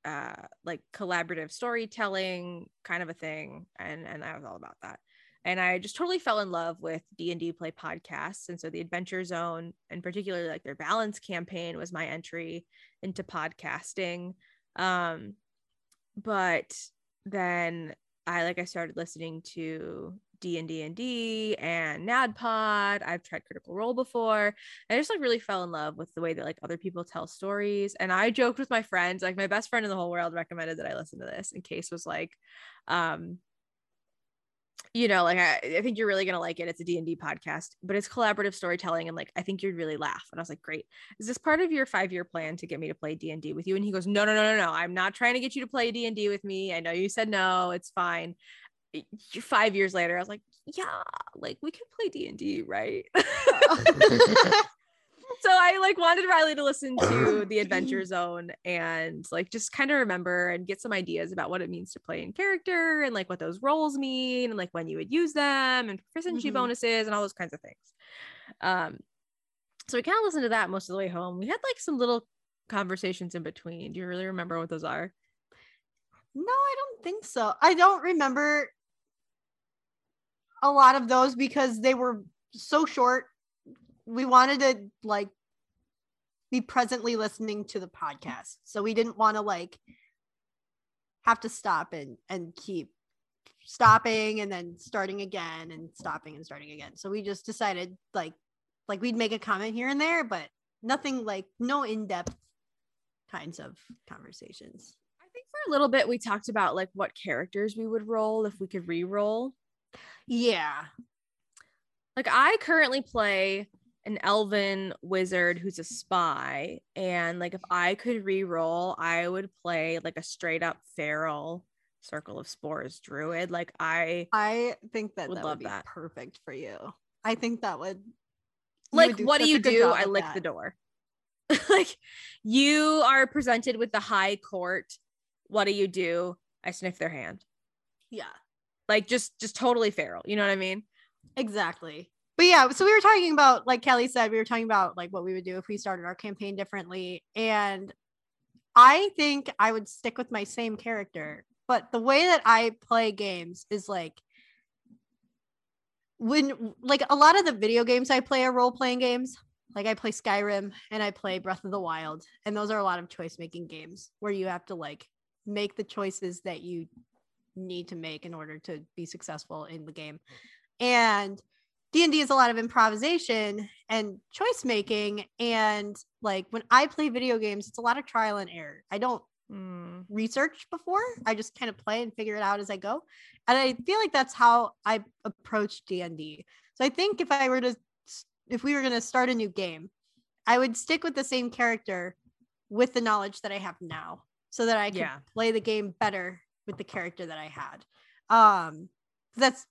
uh like collaborative storytelling kind of a thing and and i was all about that and I just totally fell in love with D and D play podcasts, and so the Adventure Zone, and particularly like their balance campaign, was my entry into podcasting. Um, but then I like I started listening to D and D and D and NADDPod. I've tried Critical Role before. I just like really fell in love with the way that like other people tell stories. And I joked with my friends, like my best friend in the whole world recommended that I listen to this. And Case was like, um, you know like I, I think you're really gonna like it it's a d&d podcast but it's collaborative storytelling and like i think you'd really laugh and i was like great is this part of your five year plan to get me to play d&d with you and he goes no no no no no i'm not trying to get you to play d&d with me i know you said no it's fine five years later i was like yeah like we can play d&d right [LAUGHS] [LAUGHS] so I like wanted Riley to listen to [LAUGHS] the Adventure Zone and like just kind of remember and get some ideas about what it means to play in character and like what those roles mean and like when you would use them and proficiency Mhm. bonuses and all those kinds of things. Um, so we kind of listened to that most of the way home. We had like some little conversations in between. Do you really remember what those are? No, I don't think so. I don't remember a lot of those because they were so short. We wanted to like be presently listening to the podcast. So we didn't want to like have to stop and and keep stopping and then starting again and stopping and starting again. So we just decided like like we'd make a comment here and there, but nothing like no in-depth kinds of conversations. I think for a little bit we talked about like what characters we would roll if we could re-roll. Yeah. Like I currently play an elven wizard who's a spy and like if I could re-roll, I would play like a straight up feral circle of spores druid. Like I I think that Would that love would be that. perfect for you. I think that would like would what do you do i lick that. the door [LAUGHS] like you are presented with the high court what do you do i sniff their hand Yeah. Like just just totally feral you know what i mean Exactly. But yeah, so we were talking about, like Callie said, we were talking about like what we would do if we started our campaign differently. And I think I would stick with my same character. But the way that I play games is like when like a lot of the video games I play are role playing games. Like I play Skyrim and I play Breath of the Wild. And those are a lot of choice making games where you have to like make the choices that you need to make in order to be successful in the game. And D&D is a lot of improvisation and choice making and like when I play video games it's a lot of trial and error. I don't Mm. research before. I just kind of play and figure it out as I go. And I feel like that's how I approach D&D. So I think if I were to if we were going to start a new game, I would stick with the same character with the knowledge that I have now so that I can Yeah. play the game better with the character that I had. Um that's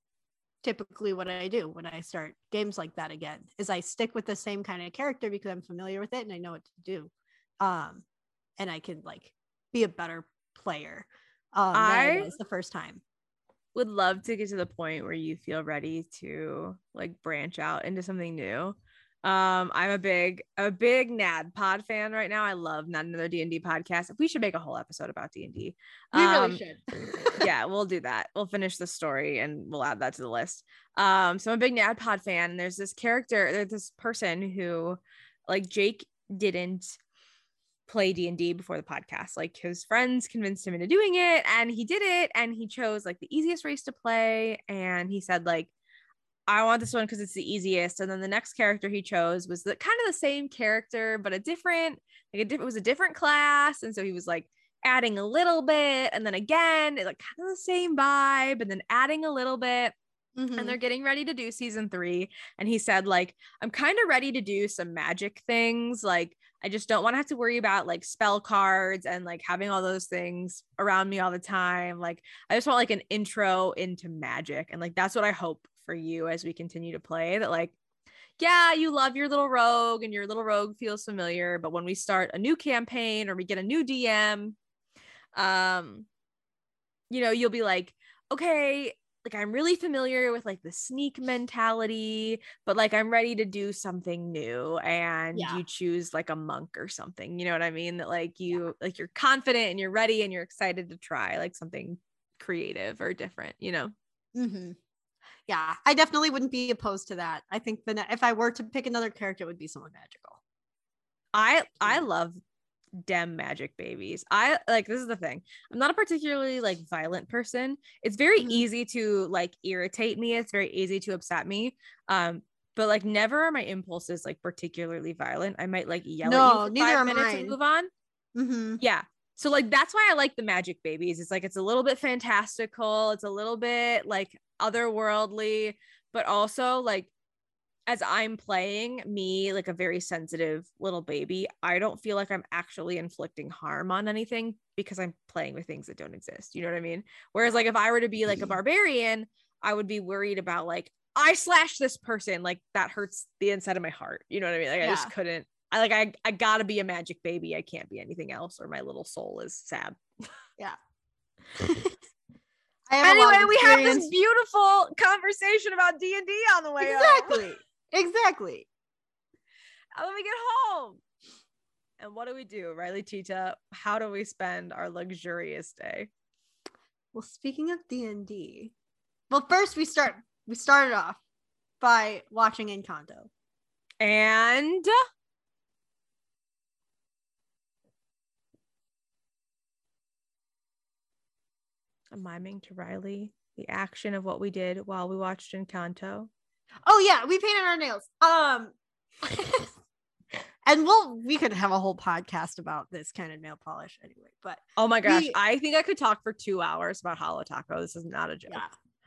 typically what I do when I start games like that again is I stick with the same kind of character because I'm familiar with it and I know what to do. Um and I can like be a better player um I- was the first time. would love to get to the point where you feel ready to like branch out into something new um i'm a big a big NADDPod fan right now i love not another d&d podcast we should make a whole episode about d&d We Um, really should. [LAUGHS] yeah, we'll do that. We'll finish the story and we'll add that to the list. Um, so I'm a big NADDPod fan, and there's this character, there's this person who, like Jake, didn't play D&D before the podcast. Like his friends convinced him into doing it, and he did it, and he chose like the easiest race to play, and he said like. I want this one because it's the easiest. And then the next character he chose was the kind of the same character, but a different, like a different, it was a different class. And so he was like, adding a little bit and then again it like kind of the same vibe and then adding a little bit Mhm. and they're getting ready to do season three and he said like i'm kind of ready to do some magic things like i just don't want to have to worry about like spell cards and like having all those things around me all the time like i just want like an intro into magic and like that's what i hope for you as we continue to play that like yeah, you love your little rogue and your little rogue feels familiar, but when we start a new campaign or we get a new DM, um, you know, you'll be like, okay, like I'm really familiar with like the sneak mentality, but like I'm ready to do something new and Yeah. you choose like a monk or something. You know what I mean? That like you like you're confident and you're ready and you're excited to try like something creative or different, you know. Mhm. Yeah, I definitely wouldn't be opposed to that. I think the if I were to pick another character, it would be someone magical. I I love dem magic babies. I like this is the thing. I'm not a particularly like violent person. It's very Mhm. easy to like irritate me. It's very easy to upset me. Um but like never are my impulses like particularly violent. I might like yell No, at you for neither five minutes mine. and move on. Mm-hmm. Yeah. So like that's why I like the magic babies. It's like it's a little bit fantastical, it's a little bit like otherworldly, but also like as I'm playing me like a very sensitive little baby, I don't feel like I'm actually inflicting harm on anything because I'm playing with things that don't exist. You know what I mean? Whereas like if I were to be like a mm-hmm. barbarian, I would be worried about like I slashed this person, like that hurts the inside of my heart. You know what I mean? Like I just couldn't I like I I gotta be a magic baby. I can't be anything else, or my little soul is sad. I have Anyway, we have this beautiful conversation about D and D on the way. home. exactly, exactly. And when we get home, and what do we do, Riley Tita? How do we spend our luxurious day? Well, speaking of D and D, well, first we start. We started off by watching Encanto. And miming to Riley the action of what we did while we watched Encanto? Oh yeah, we painted our nails. Um [LAUGHS] and we'll we could have a whole podcast about this kind of nail polish anyway, but Oh my gosh, We- I think I could talk for two hours about Holo Taco. This is not a joke. yeah.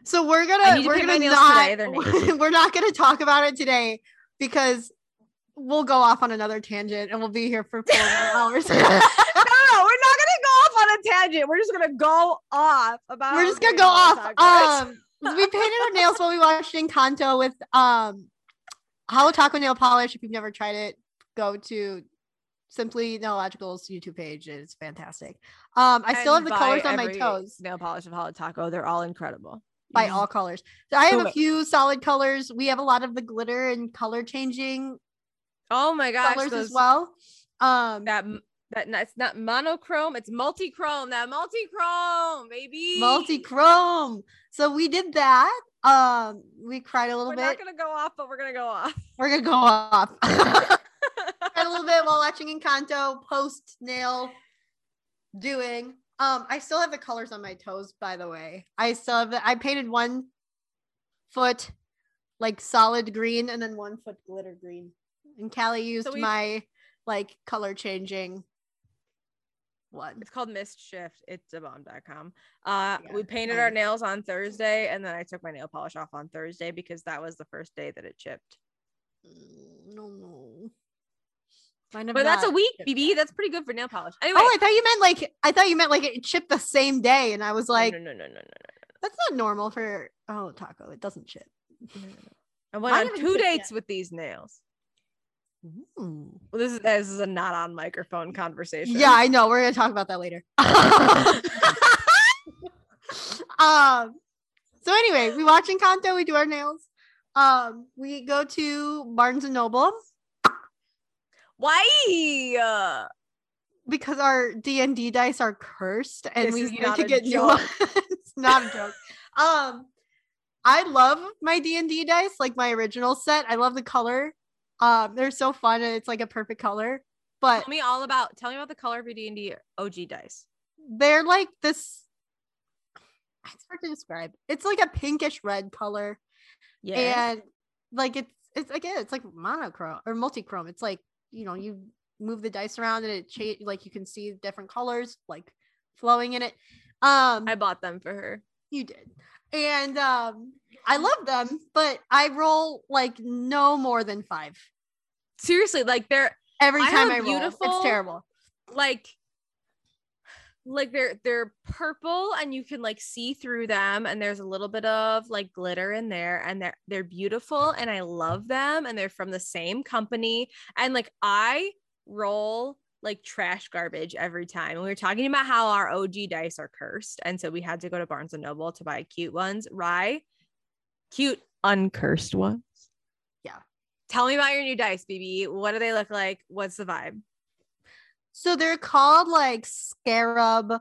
So we're gonna to we're gonna not [LAUGHS] we're not gonna talk about it today because we'll go off on another tangent and we'll be here for four more [LAUGHS] hours. no, we're not gonna go on a tangent. We're just gonna go off about. we're just gonna go off. Um, we painted our nails while we watched Encanto with um, Holo Taco nail polish. If you've never tried it, go to Simply Nailogical's YouTube page. It's fantastic. Um, I still have the colors on my toes Nail polish of Holo Taco. They're all incredible. by all colors. So I have a it. few solid colors. We have a lot of the glitter and color changing Oh my gosh, colors those, as well. Um, That that it's not monochrome, it's multi-chrome. That multi-chrome, baby. multi-chrome. So we did that. Um, we cried a little bit. We're not gonna go off, but we're gonna go off. [LAUGHS] We're gonna go off. [LAUGHS] [LAUGHS] cried a little bit while watching Encanto post nail doing. Um, I still have the colors on my toes, by the way. I still have the, I painted one foot like solid green and then one foot glitter green. And Callie used we- my like color changing one. It's called Mist Shift. It's a bomb.com. Uh Yeah, we painted our nails on Thursday and then I took my nail polish off on Thursday because that was the first day that it chipped. Mm, No, no. But that's a week, BB. That's pretty good for nail polish. Anyway, Oh, I thought you meant like I thought you meant like it chipped the same day, and I was like, no, no, no, no, no, no, that's not normal for oh taco. It doesn't chip. I went on two dates with these nails. Ooh. Well, this is this is a not on microphone conversation. Yeah, I know. We're gonna talk about that later. [LAUGHS] um. So anyway, we watch Encanto. We do our nails. Um. We go to Barnes and Noble Why? Uh, because our D and D dice are cursed, and This we need to get new ones. [LAUGHS] it's not a joke. Um. I love my D and D dice, like my original set. I love the color. Um, they're so fun, and it's like a perfect color. But tell me all about. Tell me about the color of your D and D OG dice. they're like this it's hard to describe it's like a pinkish red color Yeah. and like it's it's again it's like monochrome or multi-chrome it's like you know you move the dice around and it change like you can see different colors like flowing in it um I bought them for her. you did and um i love them but i roll like no more than five. Seriously, like they're every I time i roll beautiful- it's terrible. like like they're they're purple and you can like see through them and there's a little bit of like glitter in there and they're they're beautiful and I love them and they're from the same company. And like I roll like trash garbage every time. And we were talking about how our OG dice are cursed and so we had to go to Barnes and Noble to buy cute ones, Rye. Cute uncursed ones. Yeah. Tell me about your new dice, BB. What do they look like? What's the vibe? So they're called like scarab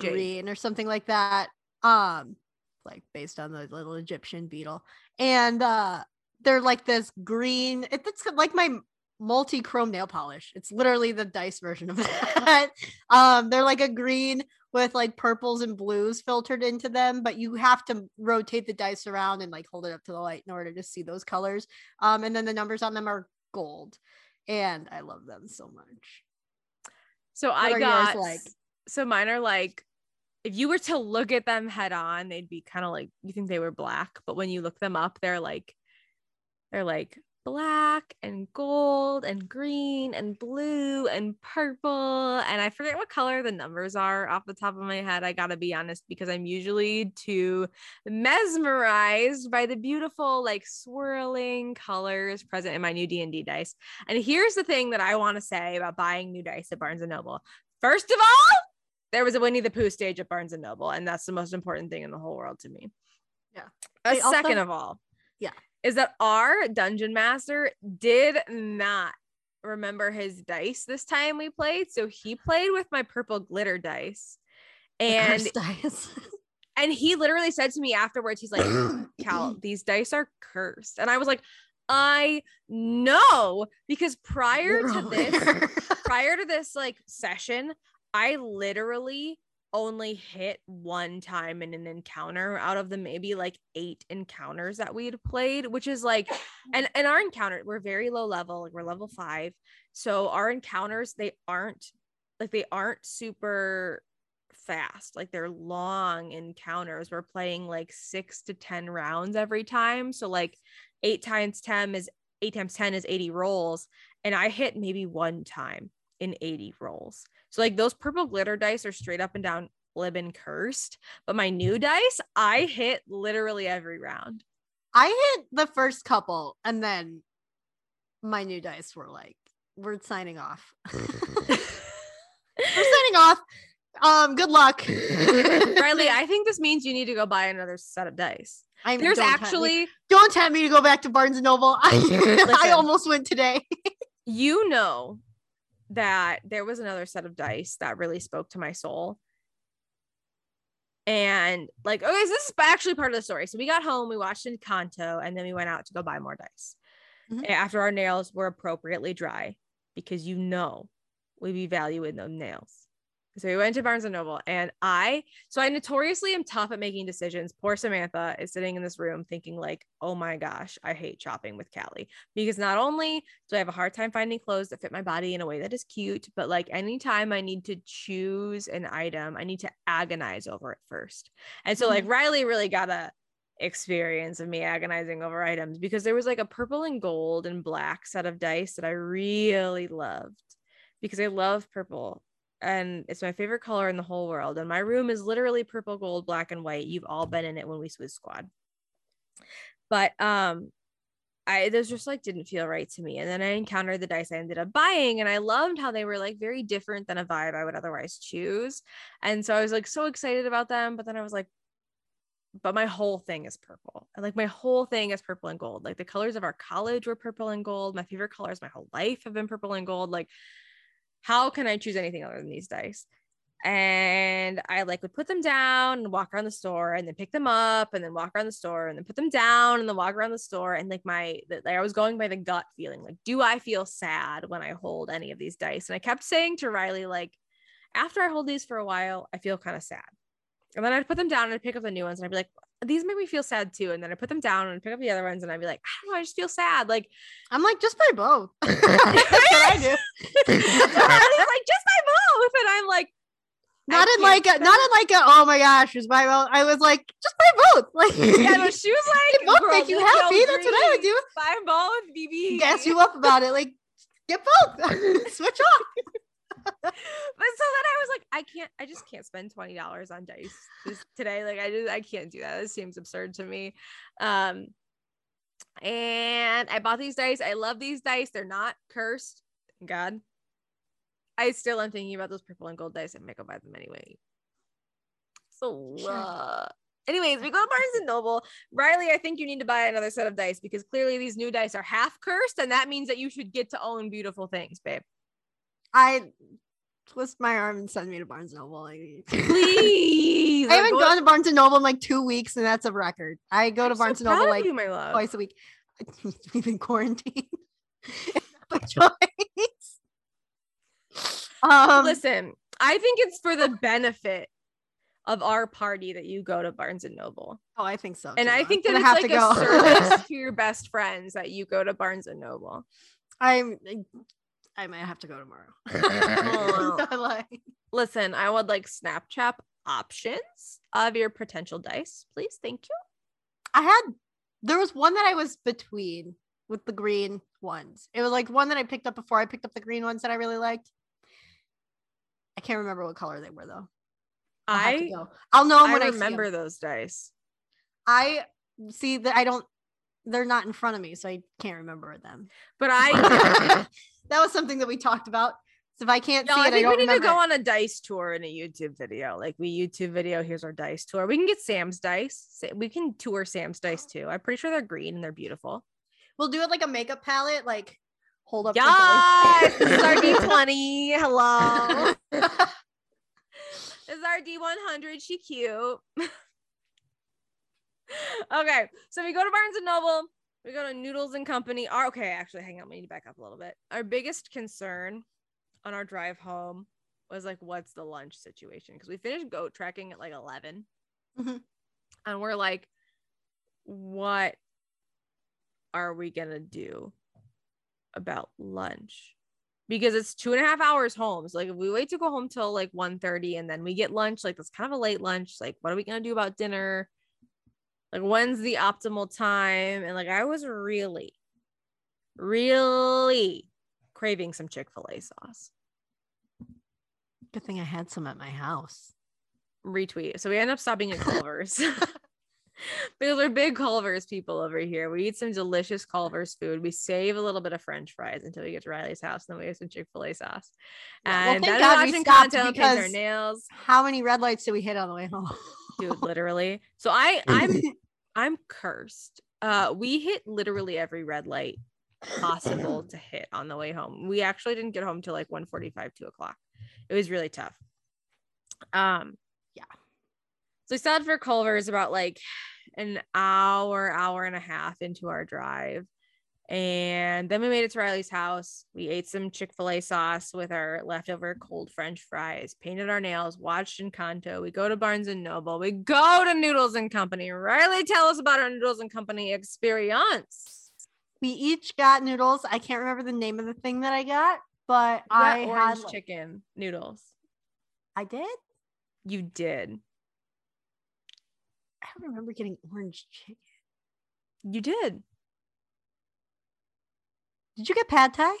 Jade. green or something like that. Um, like based on the little Egyptian beetle. And uh they're like this green, it's like my multi-chrome nail polish. It's literally the dice version of [LAUGHS] that. um, they're like a green with like purples and blues filtered into them, but you have to rotate the dice around and like hold it up to the light in order to see those colors. Um, and then the numbers on them are gold. And I love them so much. So What I got like? so mine are like if you were to look at them head on, they'd be kind of like you think they were black, but when you look them up, they're like they're like black and gold and green and blue and purple and I forget what color the numbers are off the top of my head. I got to be honest because I'm usually too mesmerized by the beautiful like swirling colors present in my new D&D dice. And here's the thing that I want to say about buying new dice at Barnes and Noble. First of all, there was a Winnie the Pooh stage at Barnes and Noble, and that's the most important thing in the whole world to me. Yeah. Also- second of all, Yeah. Is that our dungeon master did not remember his dice this time we played, so he played with my purple glitter dice, and dice. [LAUGHS] and he literally said to me afterwards, he's like, [CLEARS THROAT] Cal, these dice are cursed. And I was like, I know because prior to this, [LAUGHS] prior to this like session, I literally only hit one time in an encounter out of the maybe like eight encounters that we'd played, which is like, [LAUGHS] and and our encounter we're very low level, like we're level five, so our encounters they aren't like they aren't super fast. Like they're long encounters. We're playing like six to ten rounds every time. So like eight times 10 is eight times 10 is 80 rolls. And i hit maybe one time in 80 rolls so like those purple glitter dice are straight up and down libin cursed but my new dice i hit literally every round I hit the first couple and then my new dice were like, we're signing off. [LAUGHS] we're signing off. Um, good luck. [LAUGHS] riley i think this means you need to go buy another set of dice I'm, there's don't actually don't tempt me to go back to Barnes and Noble. [LAUGHS] I, I almost went today. you know that there was another set of dice that really spoke to my soul. And like, okay, so this is actually part of the story. So we got home, we watched Encanto, and then we went out to go buy more dice Mhm. after our nails were appropriately dry because you know we be valuing those nails. So we went to Barnes and Noble, and I so I notoriously am tough at making decisions. Poor Samantha is sitting in this room thinking like, "Oh my gosh, I hate shopping with Callie." Because not only do I have a hard time finding clothes that fit my body in a way that is cute, but like anytime I need to choose an item, I need to agonize over it first. And so like mm-hmm. Riley really got a experience of me agonizing over items because there was like a purple and gold and black set of dice that I really loved because I love purple and it's my favorite color in the whole world. And my room is literally purple, gold, black, and white. You've all been in it when we Swizz Squad. But um, I those just like didn't feel right to me. And then I encountered the dice I ended up buying, and I loved how they were like very different than a vibe I would otherwise choose. And so I was like so excited about them. But then I was like, but my whole thing is purple. Like my whole thing is purple and gold. Like the colors of our college were purple and gold. My favorite colors my whole life have been purple and gold. Like how can I choose anything other than these dice? And I like would put them down and walk around the store and then pick them up and then walk around the store and then put them down and then walk around the store. And like my, like I was going by the gut feeling like, do I feel sad when I hold any of these dice? And I kept saying to Riley, like, after I hold these for a while, I feel kind of sad. And then I'd put them down and I'd pick up the new ones and I'd be like, these make me feel sad too. And then I put them down and pick up the other ones and I'd be like, I don't know, I just feel sad. Like, I'm like, just buy both. [LAUGHS] That's what [LAUGHS] I do. [LAUGHS] Riley's like, just buy both. And I'm like, Not in like a, not in like a, oh my gosh, just buy both. I was like, just buy both. Like, yeah, no, she was like, both "Girl, make you happy. That's what I would do. Buy both, BB. Gas you up about it. Like, get both. Switch off. But so then I was like, I can't, I just can't spend twenty dollars on dice this, today. Like I just, I can't do that. It seems absurd to me. Um, and I bought these dice. I love these dice. They're not cursed. God. I still am thinking about those purple and gold dice. I might go buy them anyway. So, uh, anyways, we go to Barnes and Noble. Riley, I think you need to buy another set of dice because clearly these new dice are half cursed, and that means that you should get to own beautiful things, babe. I twist my arm and send me to Barnes and Noble. Like, Please. [LAUGHS] I haven't Like, gone to Barnes and Noble in like two weeks, and that's a record. I go I'm to so Barnes and Noble like you, twice a week. [LAUGHS] We've been quarantined. [LAUGHS] By choice. Um, Listen, I think it's for the benefit of our party that you go to Barnes and Noble. oh, I think so. And too. I think that it's have like to a go. service to your best friends that you go to Barnes and Noble. I'm. I might have to go tomorrow. [LAUGHS] [LAUGHS] [LAUGHS] like, Listen, I would like Snapchat options of your potential dice, please. Thank you. I had there was one that I was between with the green ones. It was like one that I picked up before I picked up the green ones that I really liked. I can't remember what color they were though. I'll I I'll know I when I remember remember. those dice. I see that I don't. They're not in front of me, so I can't remember them. But I [LAUGHS] [LAUGHS] that was something that we talked about. So if I can't No, see I it, I think don't we need remember. to go it. on a dice tour in a YouTube video. Like we YouTube video, here's our dice tour. We can get Sam's dice. We can tour Sam's dice too. I'm pretty sure they're green and they're beautiful. We'll do it like a makeup palette. Like hold up. the Yes, this is our [LAUGHS] D20. Hello. This is our D100. She cute. Okay, so we go to Barnes and Noble. We go to Noodles and Company. Our, okay, actually, hang on. We need to back up a little bit. Our biggest concern on our drive home was like, what's the lunch situation? Because we finished goat trekking at like 11. Mhm. And we're like, what are we going to do about lunch? Because it's two and a half hours home. So like if we wait to go home till like 1.30 and then we get lunch, like that's kind of a late lunch. Like, what are we gonna do about dinner? Like when's the optimal time? And like I was really, really craving some Chick-fil-A sauce. Good thing I had some at my house. retweet. So we end up stopping at [LAUGHS] Culver's. [LAUGHS] because we're big Culver's people over here. We eat some delicious Culver's food. We save a little bit of French fries until we get to Riley's house, and then we have some Chick Fil A sauce. Yeah, well, And thank God we stopped paint our nails, How many red lights did we hit on the way home? [LAUGHS] dude. Literally. So I, I'm, I'm cursed. Uh, we hit literally every red light possible to hit on the way home. We actually didn't get home till like 1:45, 2 o'clock. It was really tough. Um, Yeah. So we stopped for Culver's about like an hour, hour and a half into our drive. And then we made it to Riley's house. We ate some Chick fil A sauce with our leftover cold French fries, painted our nails, watched Encanto. We go to Barnes and Noble. We go to Noodles and Company. Riley, tell us about our Noodles and Company experience. we each got noodles. I can't remember the name of the thing that I got, but got I orange had chicken noodles. I did. You did. I don't remember getting orange chicken. You did. Did you get pad thai?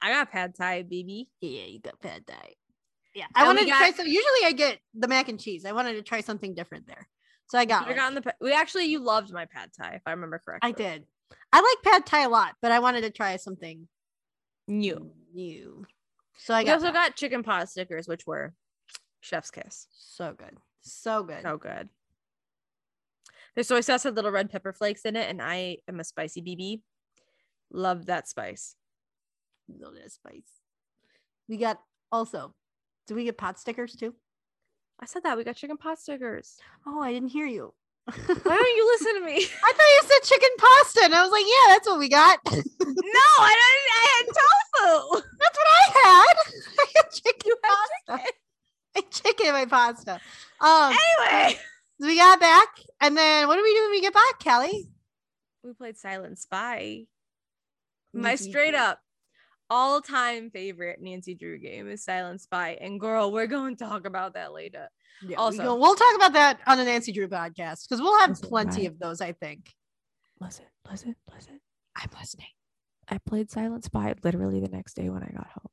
I got pad thai, baby. Yeah, you got pad thai. Yeah, I And we wanted to got- try some. Usually, I get the mac and cheese. I wanted to try something different there, so I got. I like- got the. We actually, you loved my pad thai, if I remember correctly. I did. I like pad thai a lot, but I wanted to try something New. new. So I We got also that. got chicken pot stickers, which were chef's kiss. so good, so good. So good. The soy sauce had little red pepper flakes in it, and I am a spicy BB. Love that spice. Love that spice. We got also. Did we get pot stickers too? I said that we got chicken pot stickers. Oh, I didn't hear you. Why don't you listen to me? [LAUGHS] I thought you said chicken pasta, and I was like, "Yeah, that's what we got." [LAUGHS] no, I don't. I had tofu. That's what I had. [LAUGHS] I had chicken You had pasta. I chicken my pasta. Um, Anyway, so we got back, and then what do we do when we get back, Callie? we played Silent Spy. My straight up all time favorite Nancy Drew game is Silent Spy. And girl, we're going to talk about that later. Yeah, Also- we we'll talk about that on the Nancy Drew podcast because we'll have Listen, plenty right. of those. I think. Listen, listen, listen. I'm listening. I played Silent Spy literally the next day when I got home.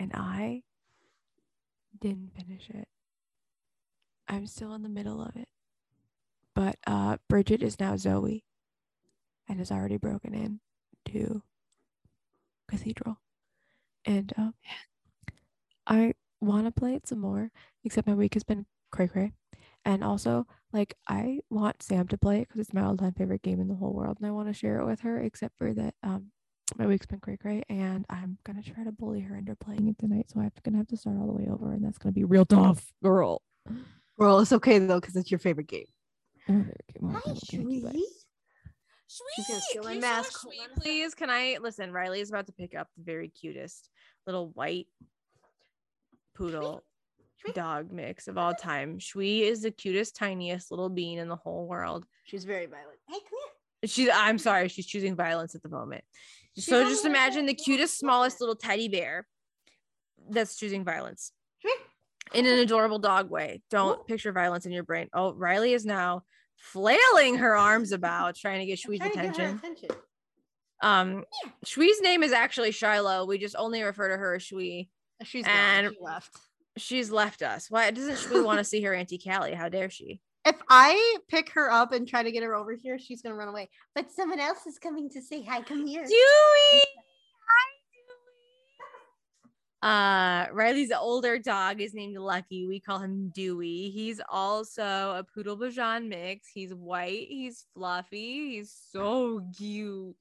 And I didn't finish it. I'm still in the middle of it. But uh Bridget is now Zoe and has already broken in to Cathedral. And um I want to play it some more, except my week has been cray cray. And also, like, I want Sam to play it because it's my all-time favorite game in the whole world, and I want to share it with her. Except for that, um, my week's been cray cray, and I'm gonna try to bully her into playing it tonight. So I'm gonna have to start all the way over, and that's gonna be real tough, girl. Well, it's okay though because it's your favorite game. Okay, well, okay, thank you, but- She's gonna steal my mask. show us Hold Shwee, on a sec. please? Can I listen? Riley is about to pick up the very cutest little white poodle dog mix of all time. Shui is the cutest, tiniest little bean in the whole world. She's very violent. Hey, come here. She's I'm sorry, she's choosing violence at the moment. She's so just imagine the cutest, smallest little teddy bear that's choosing violence in an adorable dog way. Don't Ooh. picture violence in your brain. Oh, Riley is now flailing her arms about, trying to get I'm Shwee's trying to get her attention. attention. Um, Shui's name is actually Shiloh. We just only refer to her as Shwee. She's And- gone. She left. She's left us. Why doesn't Shui want to see her Auntie Callie? How dare she? If I pick her up and try to get her over here, she's gonna run away. But someone else is coming to say hi. Come here. Dewey! Uh, Riley's older dog is named Lucky. We call him Dewey. He's also a poodle Bichon mix. He's white, he's fluffy, he's so cute,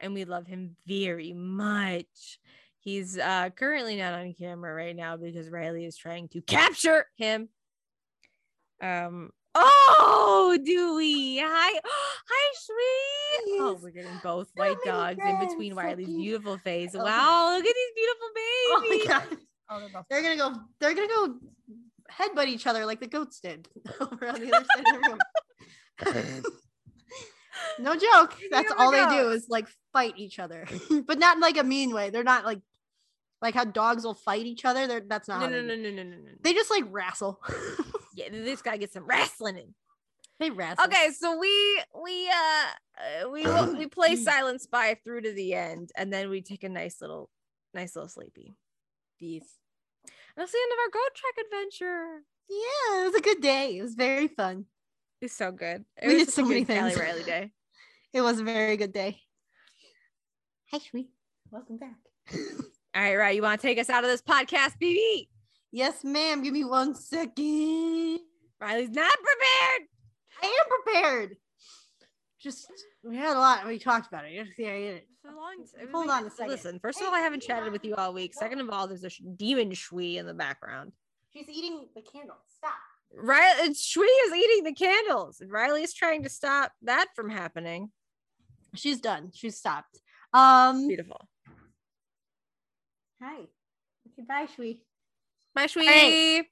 and we love him very much. He's uh currently not on camera right now because Riley is trying to capture him. Um oh Dewey. Hi. [GASPS] Hi, sweet. Oh, we're getting both So white many dogs in between Wiley's Riley's beautiful face. Oh. Wow, look at these beautiful oh babies. Oh babies. my god. Oh, they're both They're gonna go. They're gonna go headbutt each other like the goats [LAUGHS] did over on the other side of the room. [LAUGHS] no joke. That's the all they do is like fight each other, [LAUGHS] but not in like a mean way. They're not like like how dogs will fight each other. They're that's not. no, no, no, no, no, no, no. They just like wrestle. Yeah, they just gotta some wrestling in. they wrestle. Okay, so we we uh uh, we will- we play [CLEARS THROAT] Silent Spy through to the end, and then we take a nice little nice little sleepy. Peace. And that's the end of our goat trek adventure. Yeah, it was a good day. It was very fun. It's so good. It We was did such so a many good Callie things. Riley day. [LAUGHS] It was a very good day. Hi, Shree. Welcome back. All right, right. You want to take us out of this podcast, BB? Yes, ma'am. Give me one second. Riley's not prepared. I am prepared. Just we had a lot. We talked about it. You yeah. For a long Hold on a second. Listen, first of all, I haven't chatted with you all week. Second of all, there's a demon Shui in the background. She's eating the candle. Stop. Riley, Shui is eating the candles, and Riley is trying to stop that from happening. She's done. She's stopped. Um. Beautiful. Hi. Okay. Bye, Shui. My Shui. right.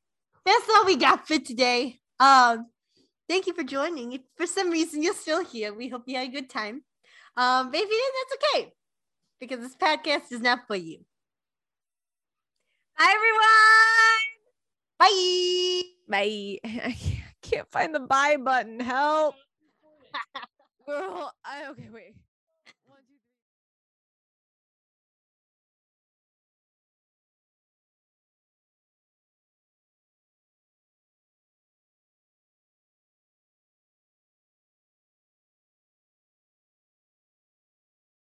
That's all we got for today. Um. Thank you for joining. If for some reason you're still here, we hope you had a good time. Um. But if you didn't, that's okay, because this podcast is not for you. Hi, everyone. Bye. Bye. [LAUGHS] I can't find the buy button. Help. [LAUGHS] Girl, I okay, wait.